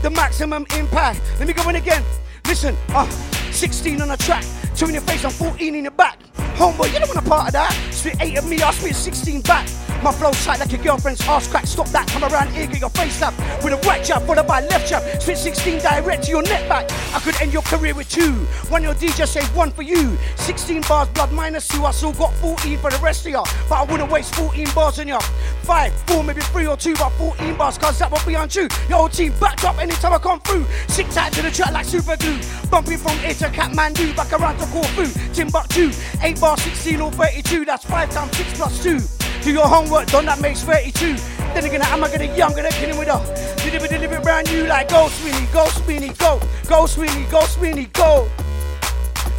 S14: The maximum impact. Let me go in again. Listen, uh, 16 on the track, two in your face, I'm 14 in your back. Homeboy, you don't want a part of that. Spit 8 of me, I'll spit 16 back. My flow tight like your girlfriend's ass crack. Stop that, come around here, get your face up. With a right jab, followed by a left jab. Spit 16 direct to your neck back. I could end your career with two. One your DJ say one for you. 16 bars, blood minus two. I still got 14 for the rest of ya. But I wouldn't waste 14 bars on ya. Five, four, maybe three or two, but 14 bars, cause that would be untrue. Your whole team backed up anytime I come through. Stick tight to the track like super glue. Bumping from here to Kathmandu, back around to Corfu. Timbuktu, 8 bar 16 or 32, that's 5 times 6 plus 2. Do your homework, done that makes 32. Then again, am I gonna young, gonna kill him with a deliver, deliver brand new like go Sweeney, go Sweeney, go, go Sweeney, go Sweeney, go.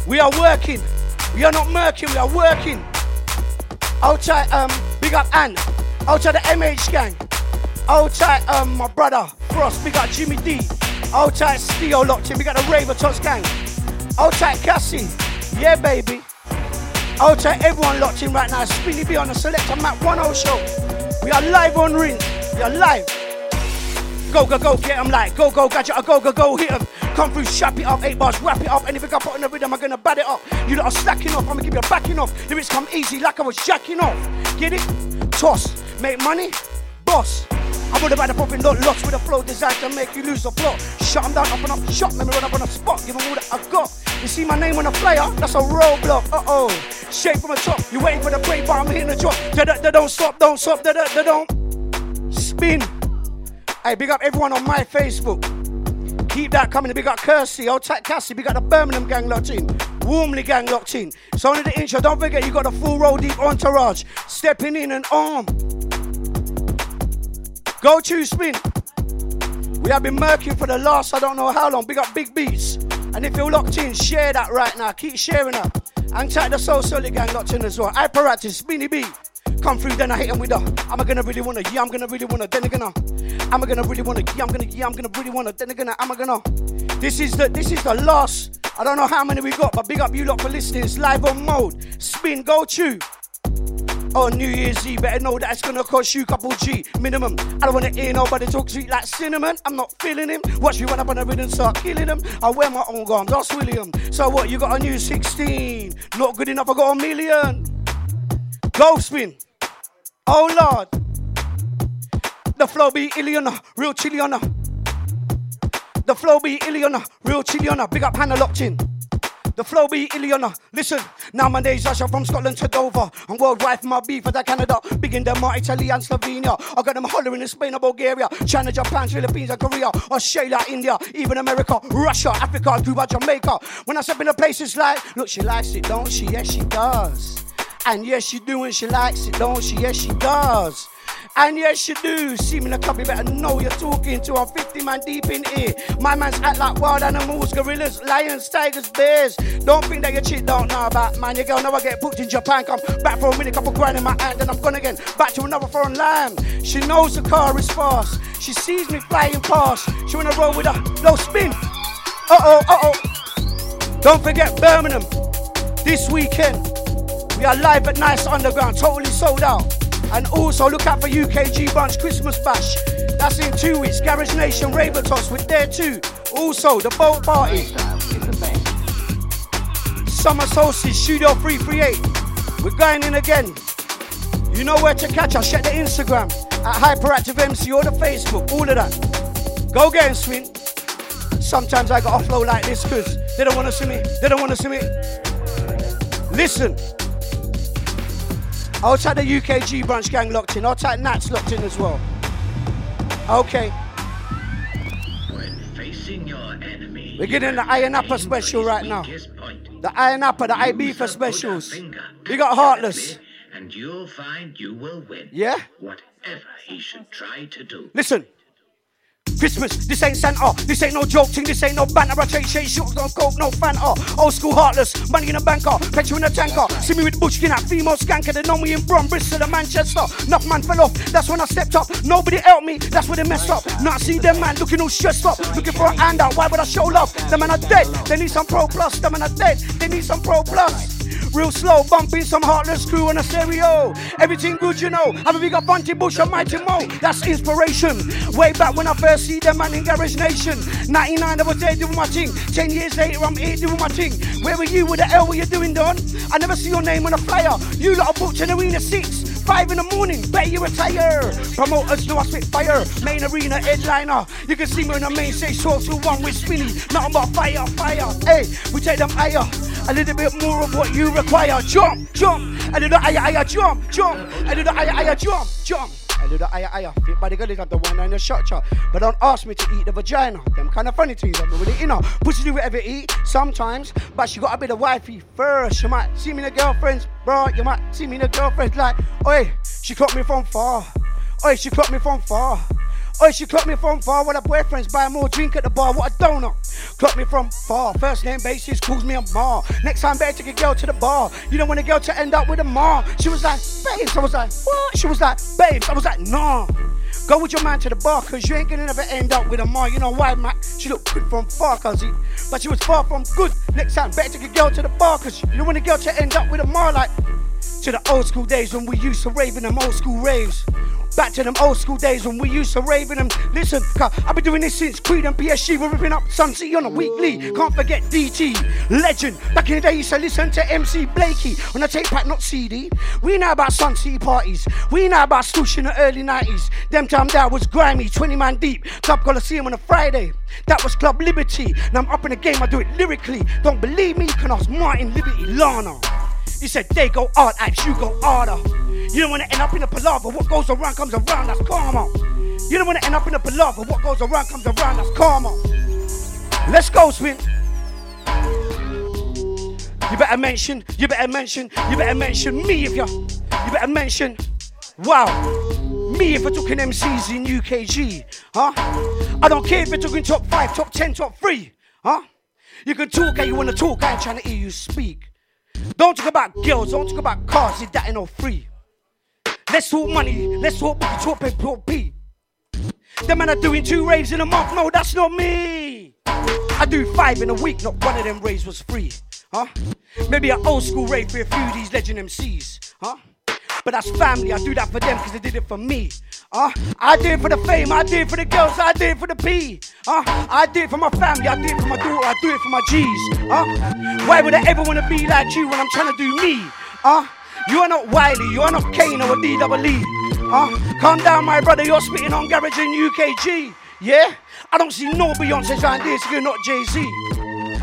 S14: We are working, we are not murking, we are working. I'll Outside, um, big up Ann, outside the MH gang. I'll Outside, um, my brother Frost, big up Jimmy D. Outside Steel locked in, we got the Raver Tots gang. I'll Outside Cassie, yeah baby. Outside everyone locked in right now. Spinny B on the Selector Mac 10 show. We are live on ring. We are live. Go, go, go, get get 'em like. Go, go, gadget, go, go, go, hit hit 'em. Come through, shap it up, eight bars, wrap it up. Anything I put in the rhythm, I'm gonna bat it up. You lot are slacking off, I'm gonna give you a backing off. Lyrics come easy like I was jacking off. Get it? Toss. Make money? Boss. I would have had a popping lot lost with a flow designed to make you lose the plot. Shut 'em down, up and up, shot, let me run up on the spot, give give 'em all that I got. You see my name on the flyer? That's a roadblock. Uh oh. Shape from the top. You waiting for the break, but I'm hitting the drop. Da da da don't stop, don't stop, da da da don't spin. Hey, big up everyone on my Facebook. Keep that coming. Big up Kirsty, old Tat Cassie. Big up the Birmingham gang locked in. Warmly gang locked in. So only the intro. Don't forget you got the full roll deep entourage. Stepping in and arm. Go to spin. We have been murking for the last I don't know how long. Big up big beats. And if you're locked in, share that right now. Keep sharing that. And check the So Solid gang locked in as well. Apparatus, Spinny B. Come through, then I hit him with a. Am I gonna really wanna? Yeah, I'm gonna really wanna. Then again, uh, am I gonna really wanna? Yeah, I'm gonna. Yeah, I'm gonna really wanna. Then again, uh, am I gonna? This is the. This is the last. I don't know how many we got, but big up you lot for listening. It's live on mode. Spin, go chew. On New Year's Eve, better know that it's gonna cost you a couple G minimum. I don't wanna hear nobody talk sweet like cinnamon. I'm not feeling him. Watch me run up on the rhythm start killing him. I wear my own garms, that's William. So what? You got a new 16? Not good enough. I got a million. Go spin. Oh Lord. The flow be Iliana, uh, real Chiliana. Uh. The flow be Iliana, uh, real Chiliana. Big up Hannah locked in. The flow be Iliana. Listen, now my days Usher from Scotland to Dover. I'm worldwide for my beef for Canada. Big in Denmark, Italy, and Slovenia. I got them hollering in Spain and Bulgaria. China, Japan, Philippines, and Korea. Australia, India, even America, Russia, Africa, Cuba, Jamaica. When I step in the places like, look, she likes it, don't she? Yes, she does. And yes, she do, and she likes it, don't she? Yes, she does. And yes, you do. See me in the club, you better know you're talking to. I'm 50 man deep in here. My man's act like wild animals, gorillas, lions, tigers, bears. Don't think that your chick don't know about man. Your girl never get booked in Japan. Come back for a minute, couple grand in my hand, and I'm gone again. Back to another foreign land. She knows the car is fast. She sees me flying past. She wanna roll with a low spin. Uh oh, uh oh. Don't forget Birmingham this weekend. We are live at Nice Underground, totally sold out. And also look out for UKG Bunch Christmas Bash. That's in two weeks. Garage Nation Raver Tots with there too. Also the boat party. Summer Solstice Studio 338. We're going in again. You know where to catch us. Check the Instagram at Hyperactive MC or the Facebook. All of that. Go get 'em, swing. Sometimes I got offload like this because they don't want to see me. They don't want to see me. Listen. I'll take the UKG Bunch gang locked in. I'll take Nats locked in as well. Okay.
S15: When facing your enemy,
S14: We're getting the Iron Upper special right now.
S15: point.
S14: The Iron Upper, the IB for specials. You got Heartless.
S15: And you'll find you will win.
S14: Yeah?
S15: Whatever he should try to do.
S14: Listen. Christmas, this ain't Santa, this ain't no joke thing, this ain't no banter. I take shade shots, no coke, no Fanta. Uh, old school heartless, money in a banker, uh, petrol in a tanker. Uh. See me with bushkin at female skanker, they know me in Brum, Bristol, and Manchester. Enough man fell off, that's when I stepped up. Nobody helped me, that's where they messed up. Now I see them man looking all stressed up, looking for a handout. Why would I show love? Them man are dead, they need some pro plus. Them man are dead, they need some pro plus. Real slow, bumping some heartless crew on a stereo. Everything good, you know. Have a big up Bunty Bush and Mighty Mo. That's inspiration. Way back when I first see them man in Garage Nation. 99, I was there doing my thing. 10 years later, I'm here doing my thing. Where were you? What the hell were you doing, Don? I never see your name on a flyer. You lot are booked in Arena 6. Five in the morning, bet you retire. Promoters know I spit fire. Main arena headliner. You can see me on the main stage, 12 to 1 with Spinny. Nothing but fire, fire. Hey, we take them higher. A little bit more of what you require. Jump, jump. A little higher, higher, jump, jump. A little higher, higher, jump, jump. A little higher, higher. Fit by the girl is not the one in the structure. But don't ask me to eat the vagina. Them kind of funny things. I'm really inner. Pussy do whatever eat sometimes. But she got a bit of wifey first. You might see me in the girlfriends, bro. You might see me in the girlfriends like, oi, she caught me from far. Oi, she caught me from far. Oi, she clocked me from far with her boyfriends, buy more drink at the bar. What a donut. Clocked me from far. First name basis calls me a ma. Next time, better take a girl to the bar. You don't want a girl to end up with a ma. She was like, babes. I was like, what? She was like, babes. I was like, nah. Go with your man to the bar, cause you ain't gonna never end up with a ma. You know why, Mac? She looked good from far, cause he, but she was far from good. Next time, better take a girl to the bar, cause you don't want a girl to end up with a ma like to the old school days when we used to rave in them old school raves. Back to them old school days when we used to rave in them. Listen, I've been doing this since Creed and PSG. We're ripping up Sun City on a weekly. Can't forget DT, legend. Back in the day, used to listen to MC Blakey on a tape pack, not CD. We know about Sun City parties. We know about Stoosh in the early 90s. Them time that was grimy, 20 man deep. Club Coliseum on a Friday. That was Club Liberty. Now I'm up in the game, I do it lyrically. Don't believe me? You can ask Martin Liberty Lana. He said they go hard, Ipes, you go harder. You don't wanna end up in a palaver. What goes around comes around, that's karma. You don't wanna end up in a palaver. What goes around comes around, that's karma. Let's go, Spin. You better mention, you better mention, you better mention me if you, you better mention, wow, me if you're talking MCs in UKG, huh? I don't care if you're talking top five, top ten, top three, huh? You can talk how you wanna talk, I ain't trying to hear you speak. Don't talk about girls, don't talk about cars, if that ain't no free. Let's talk money, let's talk boogie, talk pay, talk P. Them man are doing two raves in a month, no, that's not me. I do five in a week, not one of them raves was free, huh? Maybe an old school rave for a few of these legend MCs, huh? But that's family, I do that for them because they did it for me. Uh, I did for the fame, I did for the girls, I did for the P. Uh, I did for my family, I did for my daughter, I do it for my G's. Uh, why would I ever want to be like you when I'm trying to do me? Uh, you are not Wiley, you are not Kano or D Double E. Uh, calm down, my brother, you're spitting on Garage in UKG. Yeah? I don't see no Beyonce like this, you're not Jay Z.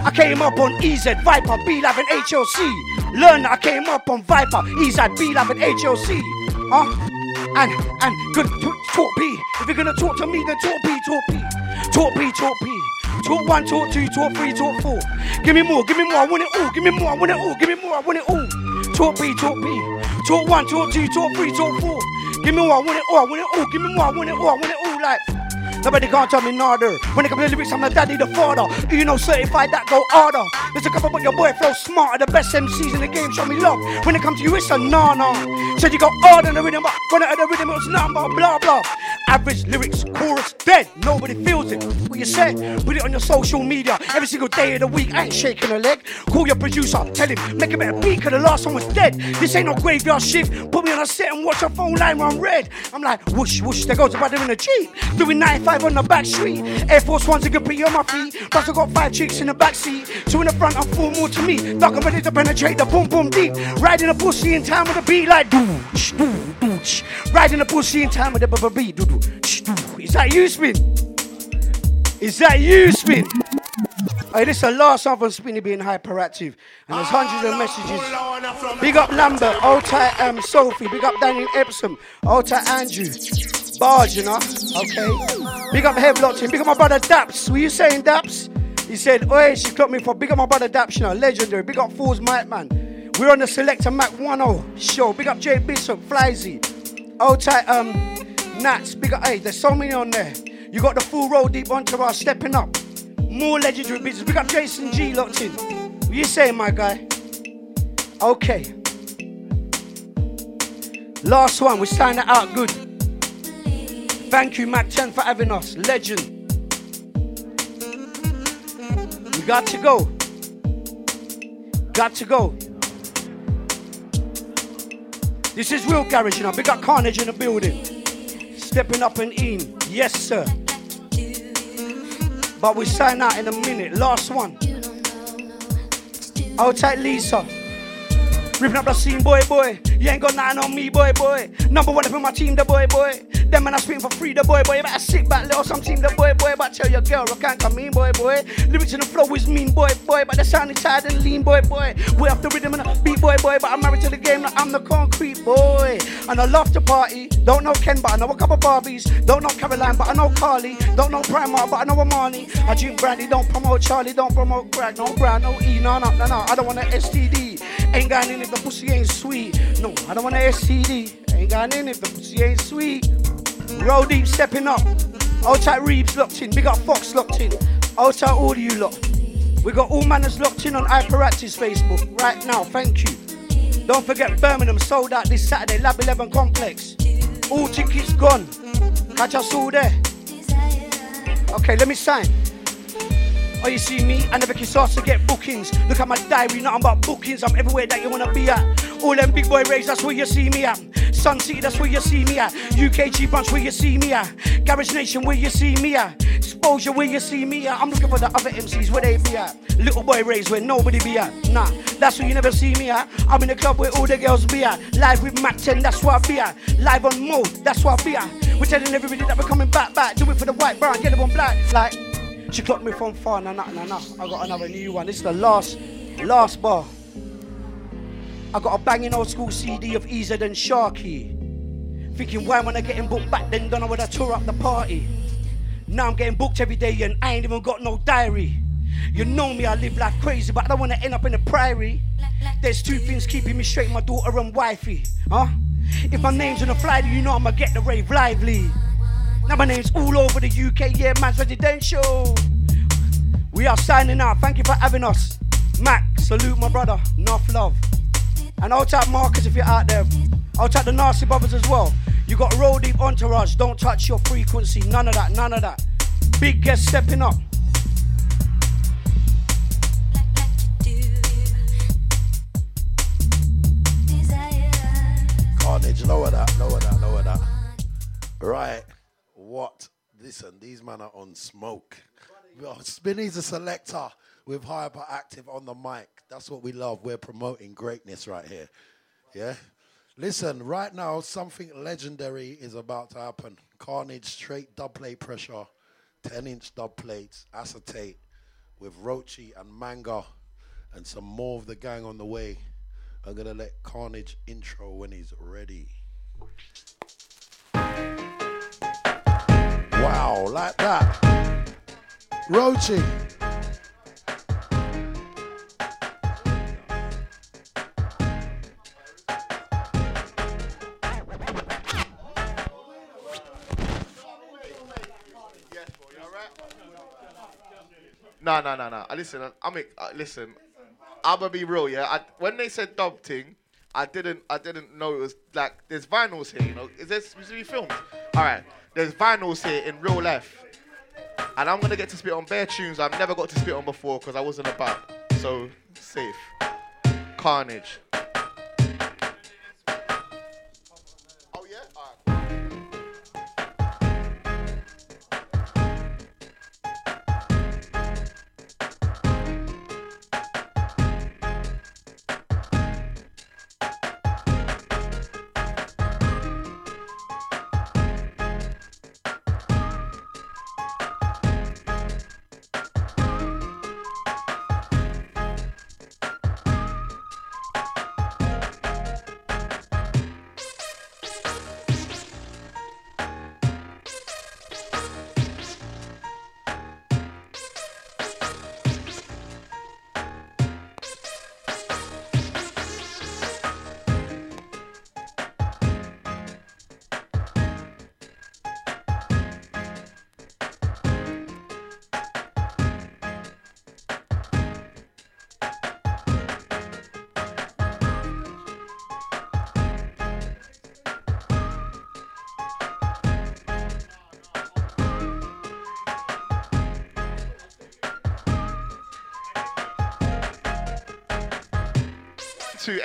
S14: I came up on EZ, Viper, B Live and HLC. Learn that I came up on Viper, EZ, B Live and HLC. Uh, and and good talk P. If you're gonna talk to me, then talk P, talk P. Talk P, talk P. Talk one, talk two, talk three, talk four. Give me more, give me more, I want it all. Give me more, I want it all. Give me more, I want it all. Talk P, talk P. Talk one, talk two, talk three, talk four. Give me more, I want it all. I want it all. Give me more, I want it all. I want it all. Like. Nobody can't tell me nada. When it comes to lyrics, I'm the daddy, the father. You know, certified that go harder. There's a couple, but your boy flows smarter. The best MCs in the game show me love. When it comes to you, it's a nana. Said you go harder than the rhythm, but when it the rhythm, it's number, blah blah. Average lyrics, chorus dead. Nobody feels it. What you said, put it on your social media every single day of the week. I ain't shaking a leg. Call your producer, tell him, make a better beat, cause the last one was dead. This ain't no graveyard shift. Put me on a set and watch your phone line run red. I'm like, whoosh, whoosh, there goes a brother in a Jeep. Doing 95 on the back street. Air Force Ones, you can be on my feet. Plus, I got five chicks in the back seat. Two in the front and four more to me. Like I'm ready to penetrate the boom boom deep. Riding a pussy in time with a beat like doo, doo, doo. Riding a pussy in time with a b- beat. Doo, doo, doo. Is that you, Spin? Is that you, Spin? Hey, this is the last song from Spinny being hyperactive. And there's hundreds of messages. Big up Lambert, old tight um, Sophie, big up Daniel Epsom, old tight Andrew. Barge, you know? Okay. Big up head Hevlotting, big up my brother Daps. Were you saying, Daps? He said, Oi, she clocked me for big up my brother Dapshina, legendary. Big up Fools Mike Man. We're on the Selector Mac 10 show. Big up Jay Bishop, Flyzy. Old tight, um, Nats. Big up, hey, there's so many on there. You got the full roll deep entourage stepping up. More legendary business. Big up Jason G locked in. What you saying, my guy? Okay. Last one, we signed it out good. Thank you, Mac 10, for having us. Legend. We got to go. Got to go. This is real garage, you know. Big up Carnage in the building. Stepping up and in. Yes, sir. But we sign out in a minute. Last one. Outside Lisa. Ripping up the scene, boy, boy. You ain't got nothing on me, boy, boy. Number one up in my team, the boy, boy. Them man I spitting for free, the boy, boy. You better sit back, little some team, the boy, boy. But tell your girl, I can't come in, boy, boy. Lyrics in the flow is mean, boy, boy. But the sound is tired and lean, boy, boy. Way off the rhythm and the beat, boy, boy. But I'm married to the game, like I'm the concrete boy. And I love to party. Don't know Ken, but I know a couple Barbies. Don't know Caroline, but I know Carly. Don't know Primark, but I know Amani. I drink brandy, don't promote Charlie, don't promote crack, no brand, no E, no, no, no, no. I don't want an STD. Ain't going in if the pussy ain't sweet. No, I don't want an STD. Ain't going in if the pussy ain't sweet. Roll deep, stepping up. Old tight Reeves locked in. Big up Fox locked in. Old tight all you lot. We got all manners locked in on Hyperactive's Facebook right now. Thank you. Don't forget Birmingham sold out this Saturday, Lab 11 Complex. All tickets gone. Catch us all there. Okay, let me sign. Oh, you see me? I never kiss ass to get bookings. Look at my diary, nothing but bookings. I'm everywhere that you wanna be at. All them big boy raves, that's where you see me at. Sun City, that's where you see me at. UKG Bunch, where you see me at. Garage Nation, where you see me at. Exposure, where you see me at. I'm looking for the other MCs, where they be at. Little boy raves, where nobody be at. Nah, that's where you never see me at. I'm in the club where all the girls be at. Live with Mac 10, that's where I be at. Live on mode, that's where I be at. We're telling everybody that we're coming back, back. Do it for the white brown, get it on black. Like, she clocked me from far, nah, nah, nah, nah. I got another new one. This is the last, last bar. I got a banging old school CD of Easier Than Sharky. Thinking, why am I getting booked back then? Don't know when I tour up the party. Now I'm getting booked every day and I ain't even got no diary. You know me, I live like crazy, but I don't wanna end up in a priory. There's two things keeping me straight, my daughter and wifey. Huh? If my name's on the flyer, you know I'ma get the rave lively. Now my name's all over the UK, yeah, man's residential. We are signing out. Thank you for having us. Mac, salute my brother. Enough love. And I'll tap Marcus if you're out there. I'll tap the Nasty Brothers as well. You got Roll Deep Entourage. Don't touch your frequency. None of that. None of that. Big guest stepping up.
S12: Carnage, lower that, lower that, lower that. Right. What? Listen, these men are on smoke. Well, Spinny's a selector with hyperactive on the mic. That's what we love. We're promoting greatness right here. Yeah? Listen, right now, something legendary is about to happen. Carnage, straight dub plate pressure, 10 inch dub plates, acetate with Roachee and Manga, and some more of the gang on the way. I'm going to let Carnage intro when he's ready. Wow, like that. Roachee.
S16: No, no, no, no. Listen, I mean, uh, listen. I'm gonna be real, yeah. I, when they said dub thing, I didn't, I didn't know it was like there's vinyls here. You know, is this supposed to be films? All right, there's vinyls here in real life, and I'm gonna get to spit on bare tunes I've never got to spit on before because I wasn't about. So safe. Carnage.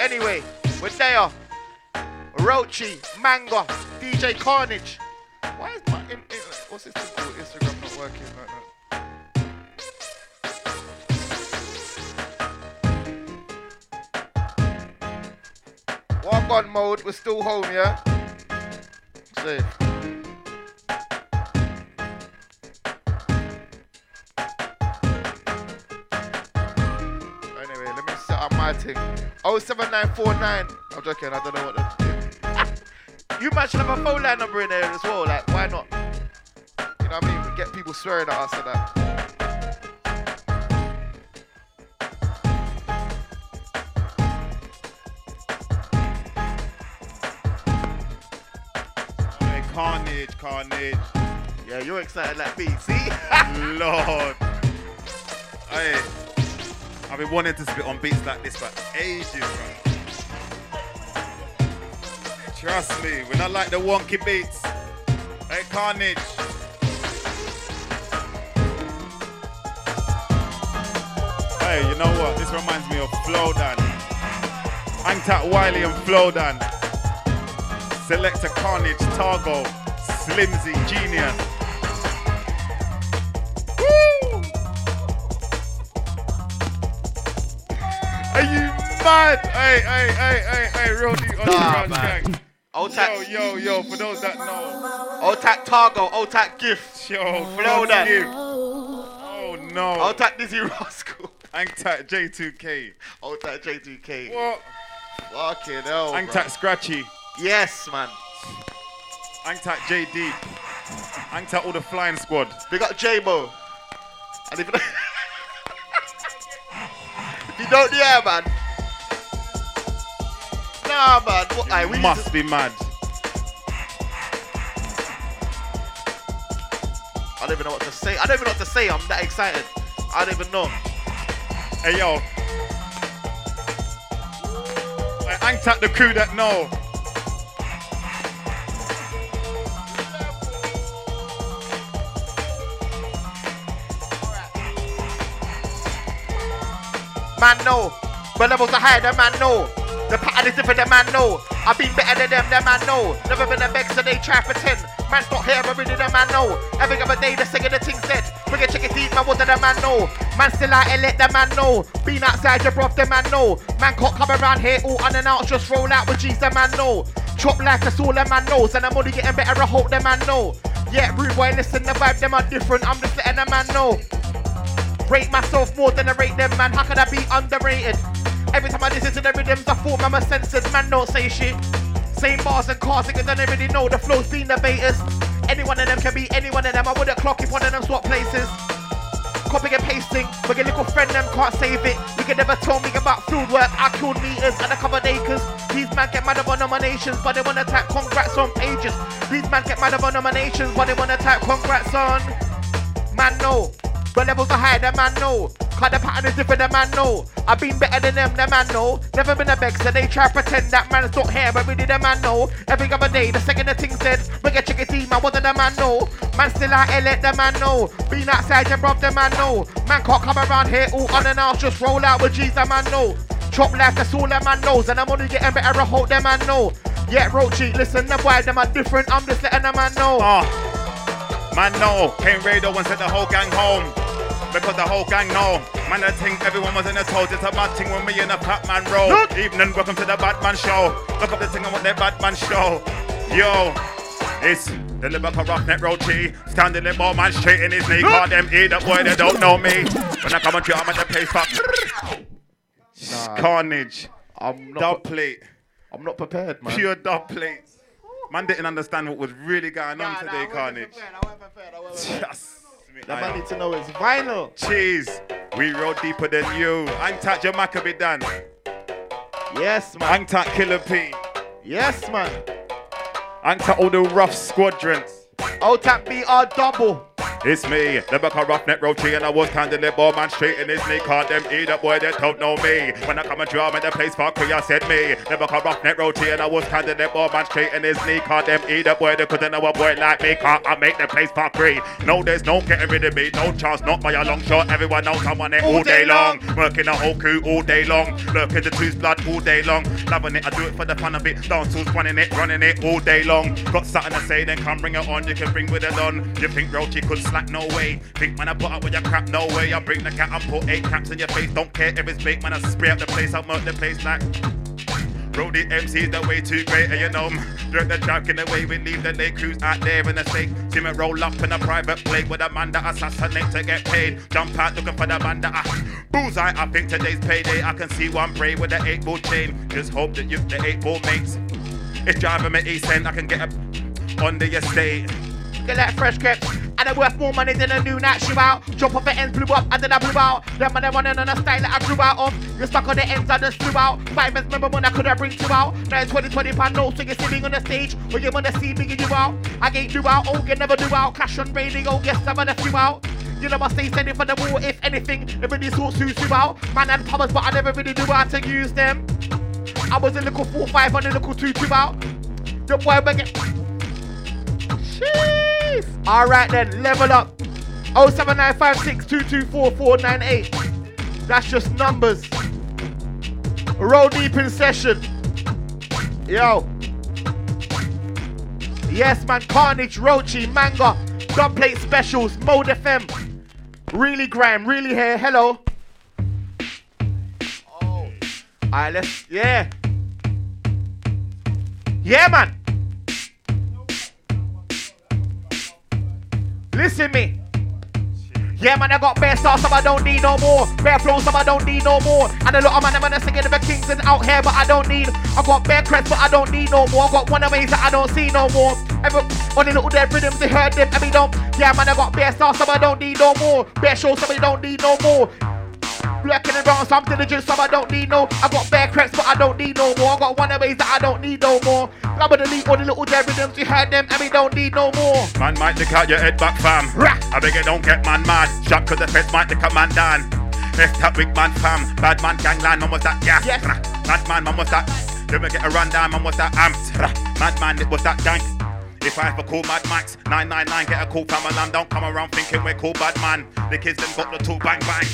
S16: Anyway, we're there. Roachee, Manga, DJ Carnage. Why is my in, in, what's this thing called? Instagram not working right now? Walk on mode, we're still home, yeah? Safe. Thing. 07949. I'm joking, I don't know what the. you might should have a phone line number in there as well. Like, why not? You know what I mean? We Get people swearing at us and that.
S17: Carnage, carnage.
S16: Yeah, you're excited like me, see?
S17: Lord. Hey, I've been wanting to spit on beats like this for ages, bro. Trust me, when I like the wonky beats. Hey, carnage. Hey, you know what? This reminds me of Flowdan. Angtat Wiley and Flowdan. Selector Carnage, Target, Slimzee, Genius. You? Hey, hey, hey, hey, hey, real deep on
S16: Nah,
S17: gang.
S16: Otak.
S17: Yo, yo, yo, for those that know.
S16: Otak Target, Otak Gift.
S17: Yo, Flowdan. Oh no.
S16: Otak Dizzee Rascal.
S17: Angtat J2K.
S16: Otak J2K.
S17: What?
S16: Fucking hell.
S17: Angtat
S16: bro.
S17: Scratchy.
S16: Yes, man.
S17: Angtat JD. Angtat all the flying squad.
S16: Big up J-Mo. And if, if you don't, yeah, man. Nah, man. What, aye, we
S17: Must
S16: to-
S17: be mad.
S16: I don't even know what to say. I don't even know what to say. I'm that excited. I don't even know.
S17: Hey yo. Hey, Angtat the crew that know.
S16: Man, no. My levels are higher than man, no. The pattern is different than man, no. I've been better than them, them man, no. Never been a vex, so they try pretend. Man's not here, but really the man, no. Every other day, the singing the thing said. Bring a chicken deep, man, wasn't a man, no. Man still out here, let the man know. Been outside your broth, the man, no. Man can't come around here, all and out, just roll out with G's, the man, no. Chop like that's all the man knows. And I'm only getting better, I hope the man know. Yeah, rude boy, listen, the vibe, them are different. I'm just letting the man know. Rate myself more than I rate them, man. How can I be underrated? Every time I listen to the rhythms, I thought I'm a censored man. Don't say shit. Same bars and cars, niggas don't really know the flow's been the baiters. Any one of them can be any one of them. I wouldn't clock if one of them swap places. Copying and pasting, but your little friend them can't save it. You can never tell me about food work. I killed meters and I covered acres. These man get mad about nominations, but they wanna type congrats on pages. These man get mad about nominations, but they wanna type congrats on. Man, no. But levels are higher than man, no. Cause the pattern is different than man, no. I've been better than them, the man, no. Never been a vex, so they try to pretend that man's not here, but really the man, no. Every other day, the second the thing said, we get chicken team, man, wasn't the man, no. Man still out here, let the man know. Been outside, you rob the man, no. Man can't come around here all on and off, just roll out with G's, the man, no. Chop life, that's all the man knows, and I'm only getting better, I hope the man know. Yeah, Roachee, listen, the boy, them are different, I'm just letting the man know. Ah.
S17: Man, no. Came Raider and sent the whole gang home. Because the whole gang know. Man, I think everyone was in a toad. It's a bad thing when we in a fat man roll. Evening, welcome to the Batman show. Look up the thing on what the Batman show. Yo, it's the Liverpool Roughneck Roachee. Standing the ball man straight in his knee. Call them E, that boy, they don't know me. When I come and I'm at the place for
S16: Nah.
S17: carnage.
S16: I'm not
S17: dub plate.
S16: I'm not prepared, man.
S17: Pure dub plates. Man didn't understand what was really going on today, Carnage. Just
S16: The man need to know it's vinyl.
S17: Cheese. We roll deeper than you. Angtat Jamaica be done.
S16: Yes, man.
S17: Angtat Killa P.
S16: Yes, man.
S17: Angtat all the rough squadrons.
S16: Otak BR double.
S17: It's me, the back of roughneck roachy, and I was standing there, ball man straight in his knee. Call them eat either boy that don't know me. When I come and drum in the place for I said me, the back of roughneck roachy, and I was standing there, ball man straight in his knee. Call them eat either boy that couldn't know a boy like me. Can't I make the place for free? No, there's no getting rid of me, no chance, not by a long shot. Everyone knows I'm on it all, day long. Working the whole crew all day long. Lurking the two's blood all day long. Loving it, I do it for the fun of it. Dancers running it, running it all day long. Got something to say, then come bring it on. You can bring with it on. You think Roachee could slack? No way. Think man, I put up with your crap? No way. I bring the cat and put eight caps in your face. Don't care if it's fake, man. I spray up the place. I'll murk the place like. Brody MC's the way too great, and you know, direct the track in the way we leave the lake crews out there in the stake. See me roll up in a private plane with a man that assassinate to get paid. Jump out looking for the man that I bullseye. I think today's payday. I can see one brave with the eight ball chain. Just hope that you the eight ball mates. It's driving me east end. I can get up on the estate.
S16: Get that fresh kept. And they're worth more money than a new night shoe out. Jump off the ends, blew up, and then I blew out. Them man, they running on a style that I grew out of. You're stuck on the ends, I just flew out. Five minutes, remember when I could have bring you out. Now it's 20, 20 pound no, so you're sitting on the stage. When you wanna see me, get you out. I ain't you out, oh, you never do out. Cash on radio, yes, I'm gonna few out. You know I stay standing for the war, if anything, it really sorts suits you out. Man had powers, but I never really knew how to use them. I was a little 4-5 on a little 2-2 out. The boy begging. Jeez. All right then, level up. 07956224498. That's just numbers. Roll deep in session. Yo. Yes, man. Carnage, Roachee, Manga, Plate Specials, Mode FM. Really grime, really here. Hello. Oh. Alright, let's. Yeah. Yeah, man. Listen me. Yeah, man, I got bare stars, some I don't need no more. Bare flows, some I don't need no more. And a lot of man, I'm gonna singing kings and out here, but I don't need. I got bare creds, but I don't need no more. I got one of that I don't see no more. Every, on the little dead rhythms, they heard them, and we don't. Yeah, man, I got bare stars, some I don't need no more. Bare shows, some I don't need no more. Lurking around, some diligence, some I don't need no. I got bare cracks, but I don't need no more. I got one of ways that I don't need no more. Grab the lead on the little dead rhythms, you heard them, and we don't need no more.
S17: Man might lick out your head back, fam. Rah! I beg you don't get man mad. Shot cause the feds might lick a man down. Left that big man fam. Bad man gangland, man was that gas.
S16: Yes.
S17: Bad man, man was that. Let me get a rundown, man was that amped. Mad man, it was that gang. If I ever call Mad Max, 999, get a call from a lamb. Don't come around thinking we're cool, bad man. The kids them got the two bang bang.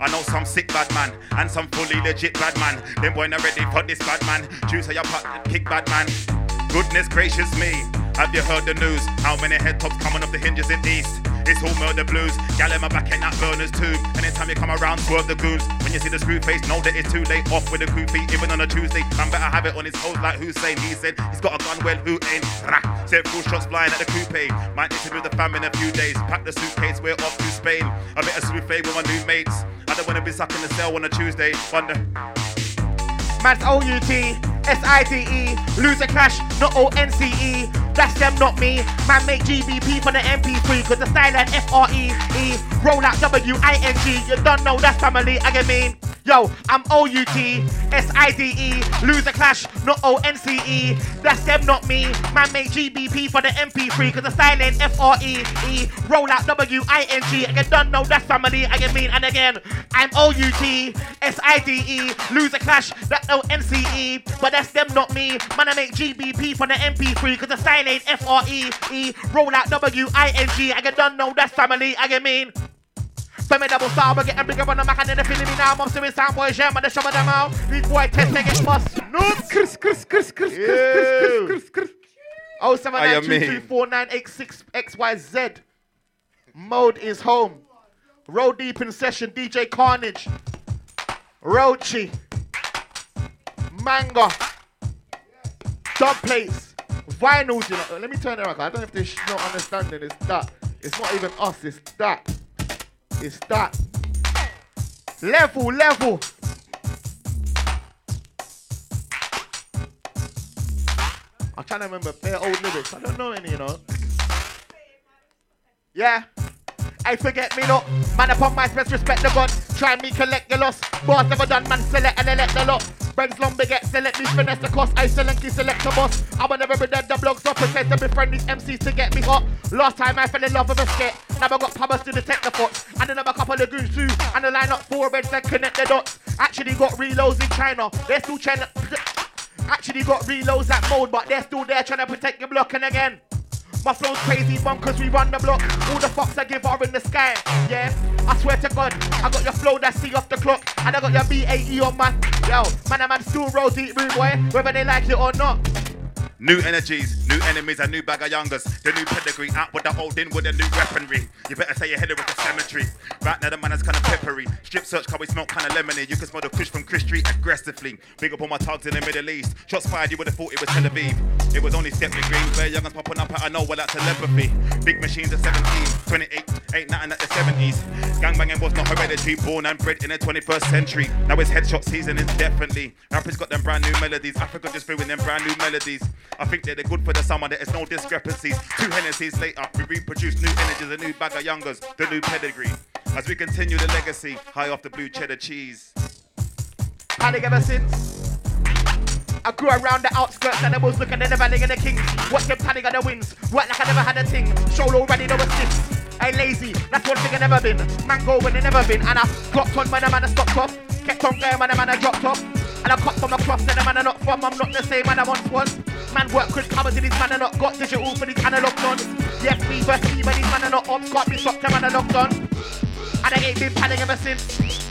S17: I know some sick bad man and some fully legit bad man. Them boy not ready for this bad man. Choose how you kick bad man. Goodness gracious me, have you heard the news? How many head tops coming off the hinges in East? It's all murder blues. Gal in my back ain't that burner's too. Anytime you come around, swerve the goons. When you see the screw face, know that it's too late. Off with crew feet, even on a Tuesday. Man better have it on his toes like Hussein. He said he's got a gun, well, who ain't? Rah. Full shots flying at the coupe. Might need to move the fam in a few days. Pack the suitcase, we're off to Spain. A bit of souffle with my new mates. I don't wanna be stuck in the cell on a Tuesday. Wonder.
S16: Man's O-U-T, S I T E. Loser clash not O N C E. That's them, not me. Man, make GBP for the MP3, cause the style and F R E E. Roll out W I N G. You don't know that's family, I get mean. Yo, I'm O U T S I D E. Loser clash, not O N C E. That's them, not me. Man, make GBP for the MP3, cause the style and F R E E. Roll out W I N G. You don't know that's family, I get mean. And again, I'm O U T S I D E. Loser clash, that O N C E. But that's them, not me. Man, I make GBP for the MP3, cause the style ain't F-R-E-E. Roll out W-I-N-G, and you don't that's family, I get mean. So me double star, we're getting bigger on the Mac and then they feeling me now. Mom doing sound boy jam and the show them out. These boy test they get bust. No, Chris, Chris, Chris, Chris, Chris, Chris, Chris, Chris. Oh seven
S17: I
S16: nine two three four nine eight six X Y Z. Mode is home. Roll deep in session. DJ Carnage. Roachee. Manga. Dub plates. Vinyls, you know. Uh, let me turn it around. I don't know if they're sh- not understanding. It's that. It's not even us. It's that. It's that. Level, level. I'm trying to remember bare old lyrics. I don't know any, you know. Yeah. I forget me not. Man upon my space, respect the God. Try me collect your loss. Boss never done, man select and elect the lot. Benz long baguette, select me finesse the cost. I select key select the boss. I will never be dead the blogs up. Pretend to befriend these MCs to get me hot. Last time I fell in love with a skit. Now I got powers to detect the thoughts. And another couple of goons too. And the line up four reds that connect the dots. Actually got reloads in China. They're still trying to. Actually got reloads at mode, but they're still there trying to protect your block. And again, my flow's crazy, one, cause we run the block. All the fucks I give are in the sky. Yeah, I swear to God, I got your flow that see off the clock. And I got your BAE on my. Yo, man, I'm still roll deep rude boy, whether they like it or not.
S17: New energies, new enemies, a new bag of youngers. The new pedigree, out with the old in with the new weaponry. You better say you're headed with the cemetery. Right now the man is kinda peppery. Strip search, can we smell kinda lemony? You can smell the kush from Chris Street aggressively. Big up on my tugs in the Middle East. Shots fired, you would have thought it was Tel Aviv. It was only step green. Bare youngers popping up out of nowhere like telepathy. Big machines at 17, 28, ain't nothing at the 70s. Gangbanging was not hereditary, born and bred in the 21st century. Now it's headshot season indefinitely. Rappers got them brand new melodies. Africa just brewing them brand new melodies. I think that they're good for the summer, there is no discrepancies. Two Hennessy's later, we reproduce new energies, a new bag of youngers, the new pedigree. As we continue the legacy, high off the blue cheddar cheese.
S16: Panic ever since. I grew around the outskirts and I was looking in the valley of the kings. Watch them panic on the wings. Work like I never had a thing. Show already no assist. I lazy, that's one thing I never been. Man go when I never been. And I clocked on when the man stopped off. Kept on going when the man I dropped off. And I cut from across and the man I not from. I'm not the same man I once was. Man work with covers in these man I not got digital for these analog dons. Yes, me versus me, but these man I not ops. Can't be stopped, them man I locked on. And I ain't been padding ever since.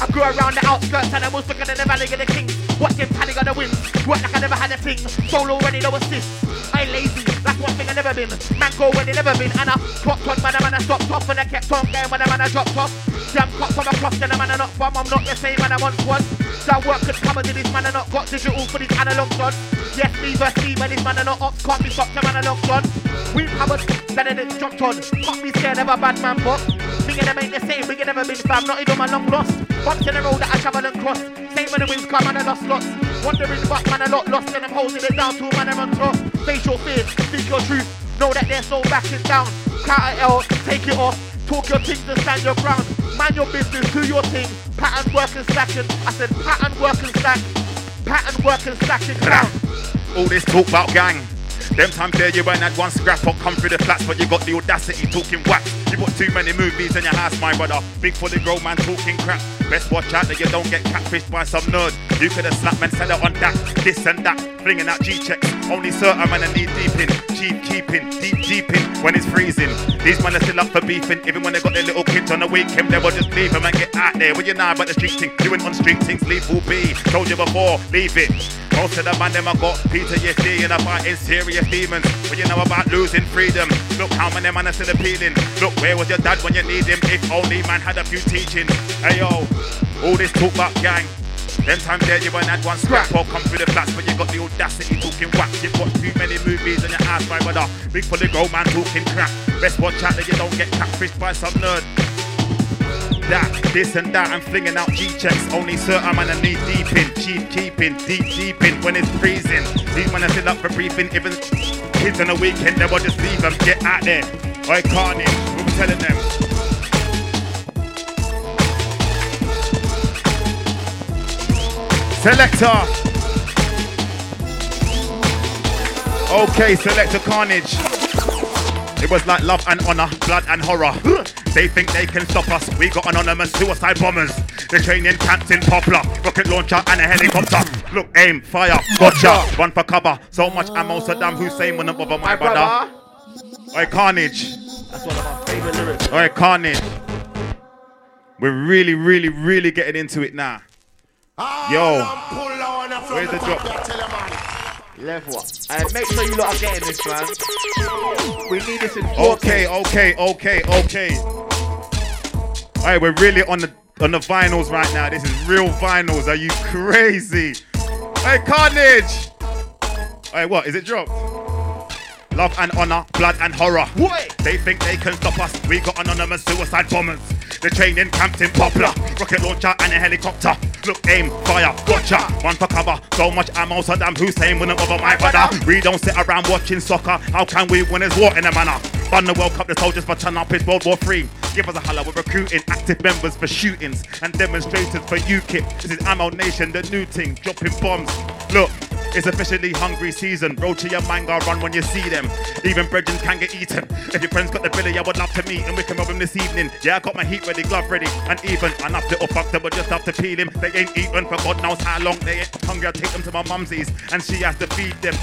S16: I grew around the outskirts and I was looking in the valley of the kings. Watching panic on the wind. Work like I never had a thing. Solo already no assist. I ain't lazy, that's one thing I never been. Man go when they never been. And I clocked on man, the man I stopped off and I kept on going when the man I dropped off. Damn cut from across and the man I not from. I'm not the same man I once was. So I work could come to this man I not got digital for these analog on. Yes, me versus me, but this man I not ops can't be stopped, the man I locked on. We powered, then it jumped on. Can't be scared of a bad man, but me and them ain't the same. We ain't never been fam, not even my long lost. Bumps in the road that I travel and cross. Same when the wings come and I lost lots. Wondering but man a lot lost and I'm holding it down to a man on top. Face your fears, speak your truth. Know that they're so backing down. Counter L, take it off. Talk your things and stand your ground. Mind your business, do your thing. Pattern work and slacking. I said pattern work and slack. Pattern work and slacking clown.
S17: All this talk about gang. Them times there you ain't had one scrap or come through the flats, but you got the audacity talking whack. You got too many movies in your house, my brother. Big the grown man talking crap. Best watch out that you don't get catfished by some nerd. You could have slapped man said it on that, this and that, flinging out G checks. Only certain man I need deep in, cheap keeping, deep deep in when it's freezing. These men are still up for beefing, even when they got their little kids on the weekend. They will just leave them and get out there. What you know about the street thing? Doing on street things, leave will be. Told you before, leave it. Most of the man them I got PTSD and I'm fighting serious demons. What you know about losing freedom? Look how many man are still appealing. Look, where was your dad when you need him? If only man had a few teachings. Hey yo, all this talk about gang. Them times there you ain't had one scrap or come through the flats, but you got the audacity talking whack. You've got too many movies on your ass, my brother. Big for the grown man talking crap. Best watch out that you don't get catfished by some nerd that, this and that, I'm flinging out G-checks. Only certain man I need deep in, cheap keeping, deep deep in when it's freezing. These men are still up for briefing, even kids on the weekend, they will just leave them, get out there. I can't it, we be telling them. Selector. Okay, Selector Carnage. It was like love and honor, blood and horror. They think they can stop us. We got anonymous suicide bombers. The training camped in Poplar, rocket launcher and a helicopter. Look, aim, fire, gotcha. One for cover. So much ammo, Saddam Hussein wouldn't bother my brother. Oi, Carnage.
S16: That's one of my favorite lyrics.
S17: Oi, Carnage. We're really, really, really getting into it now. Yo, where's the drop?
S16: Level up. Uh, and make sure you lot are getting this, man. We need this in 4K.
S17: Okay, okay, okay, okay. All right, we're really on the on the vinyls right now. This is real vinyls. Are you crazy? Hey, Carnage. Hey, what is it dropped? Love and honor, blood and horror.
S16: What?
S17: They think they can stop us. We got anonymous suicide bombers. The training camped in Poplar, rocket launcher and a helicopter. Look, aim, fire, gotcha. One for cover. So much ammo, Saddam Hussein wouldn't bother my brother. We don't sit around watching soccer. How can we win as war in a manner? Won the World Cup, the soldiers for turn up. It's World War Three. Give us a holler, we're recruiting active members for shootings and demonstrators for UKIP. This is Ammo Nation, the new thing, dropping bombs. Look, it's officially hungry season. Roll to your manga run when you see them. Even brethren can get eaten. If your friends got the billy, I would love to meet and we can rob him this evening. Yeah, I got my heat ready, glove ready, and even enough little fucks that would just have to peel him. They ain't eaten for God knows how long. They ain't hungry. I take them to my mumsies and she has to feed them.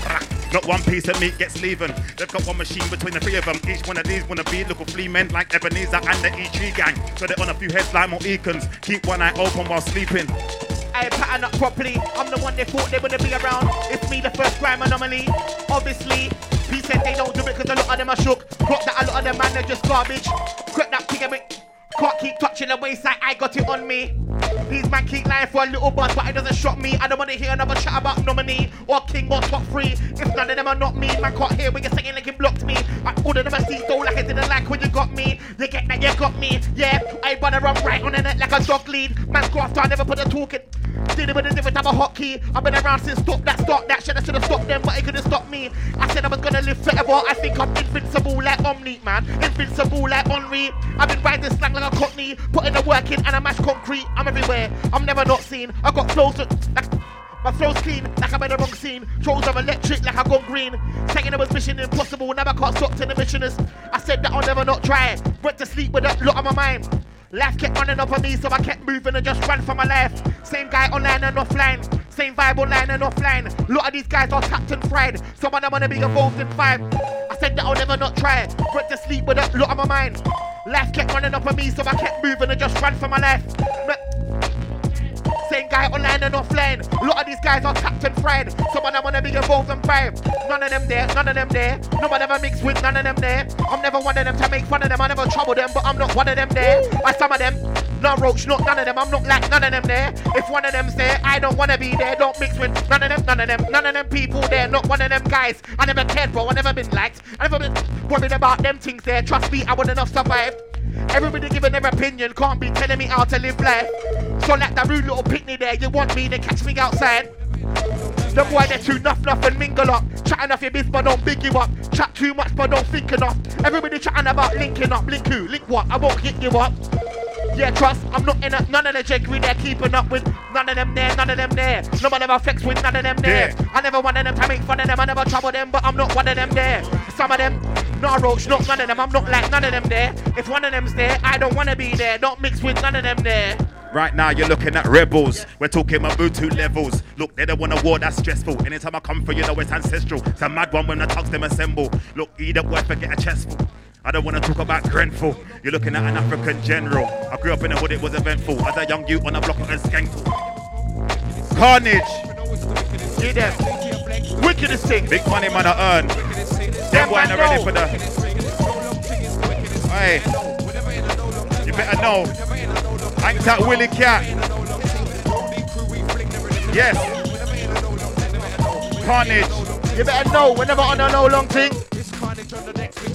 S17: Not one piece of meat gets leaving. They've got one machine between the three of them. Each one of these wanna be little flea men like Ebenezer and the E Tree Gang. So they're on a few heads like Mohicans. Keep one eye open while sleeping.
S16: I pattern up properly. I'm the one they thought they wouldn't be around. It's me, the first crime anomaly. Obviously, he said they don't do it because a lot of them are shook. Clock that a lot of them man they're just garbage. Crap that thing a bit. Can't keep touching the waistline, I got it on me. These man keep lying for a little buzz, but it doesn't shock me. I don't wanna hear another chat about nominee or king or top three. If none of them are not me, man can't hear when you're saying like you blocked me. I ordered them a seat though like I didn't like when you got me. You get that you got me, yeah. I wanna run right on the net like a dog lead. Man grafter, I never put a talking. It with a different type of hotkey. I've been around since stop that, stop that. Should I should have stopped them, but it couldn't stop me. I said I was gonna live forever. I think I'm invincible like Omni, man. Invincible like Henry. I've been riding slang like a cockney, putting the work in and I mash concrete. I'm everywhere. I'm never not seen. I got flows like my flow's clean, like I'm in the wrong scene. Trolls are electric, like I gone green. Saying it was mission impossible, never can't stop to the missioners. I said that I'll never not try. Went to sleep with a lot on my mind. Life kept running up on me, so I kept moving and just ran for my life. Same guy online and offline, same vibe online and offline. lot of these guys are tapped and fried, so I don't wanna be involved in five. I said that I'll never not try. Went to sleep with a lot on my mind. Life kept running up on me, so I kept moving and just ran for my life. Same guy online and offline. A lot of these guys are tapped and fried. Some of them wanna be involved in five. None of them there, none of them there. No one ever mix with none of them there. I'm never one of them to make fun of them. I never trouble them, but I'm not one of them there. By some of them, no roach, not none of them. I'm not like none of them there. If one of them's there, I don't wanna be there. Don't mix with none of them, none of them, none of them people there. Not one of them guys. I never cared, bro. I never been liked. I never been worried about them things there. Trust me, I would enough survive. Everybody giving their opinion, can't be telling me how to live life. So like that rude little picnic there, you want me, to catch me outside. The boy they're too nuff nuff and mingle up. Chatting off your biz but don't big you up. Chat too much but don't think enough. Everybody chatting about linking up. Link who? Link what? I won't hit you up. Yeah, trust, I'm not in a, none of the jiggery they're keeping up with. None of them there, none of them there. No one ever flex with none of them there. I never wanted them to make fun of them, I never trouble them, but I'm not one of them there. Some of them, not a roach, not none of them, I'm not like none of them there. If one of them's there, I don't wanna be there. Don't mix with none of them there.
S17: Right now, you're looking at rebels. We're talking Mobutu levels. Look, they don't want a war that's stressful. Anytime I come for you, know it's ancestral. It's a mad one when the thugs them assemble. Look, either boy forget a chestful. I don't want to talk about Grenfell. You're looking at an African general. I grew up in a hood, it was eventful. As a young youth on a block of Skankle. Carnage.
S16: Get them. Wickedest thing.
S17: Big money man I earn. Them boy not ready for the. Hey. You better know. Ain't that Willie Cat? Yes. Carnage.
S16: You better know whenever on a no long thing.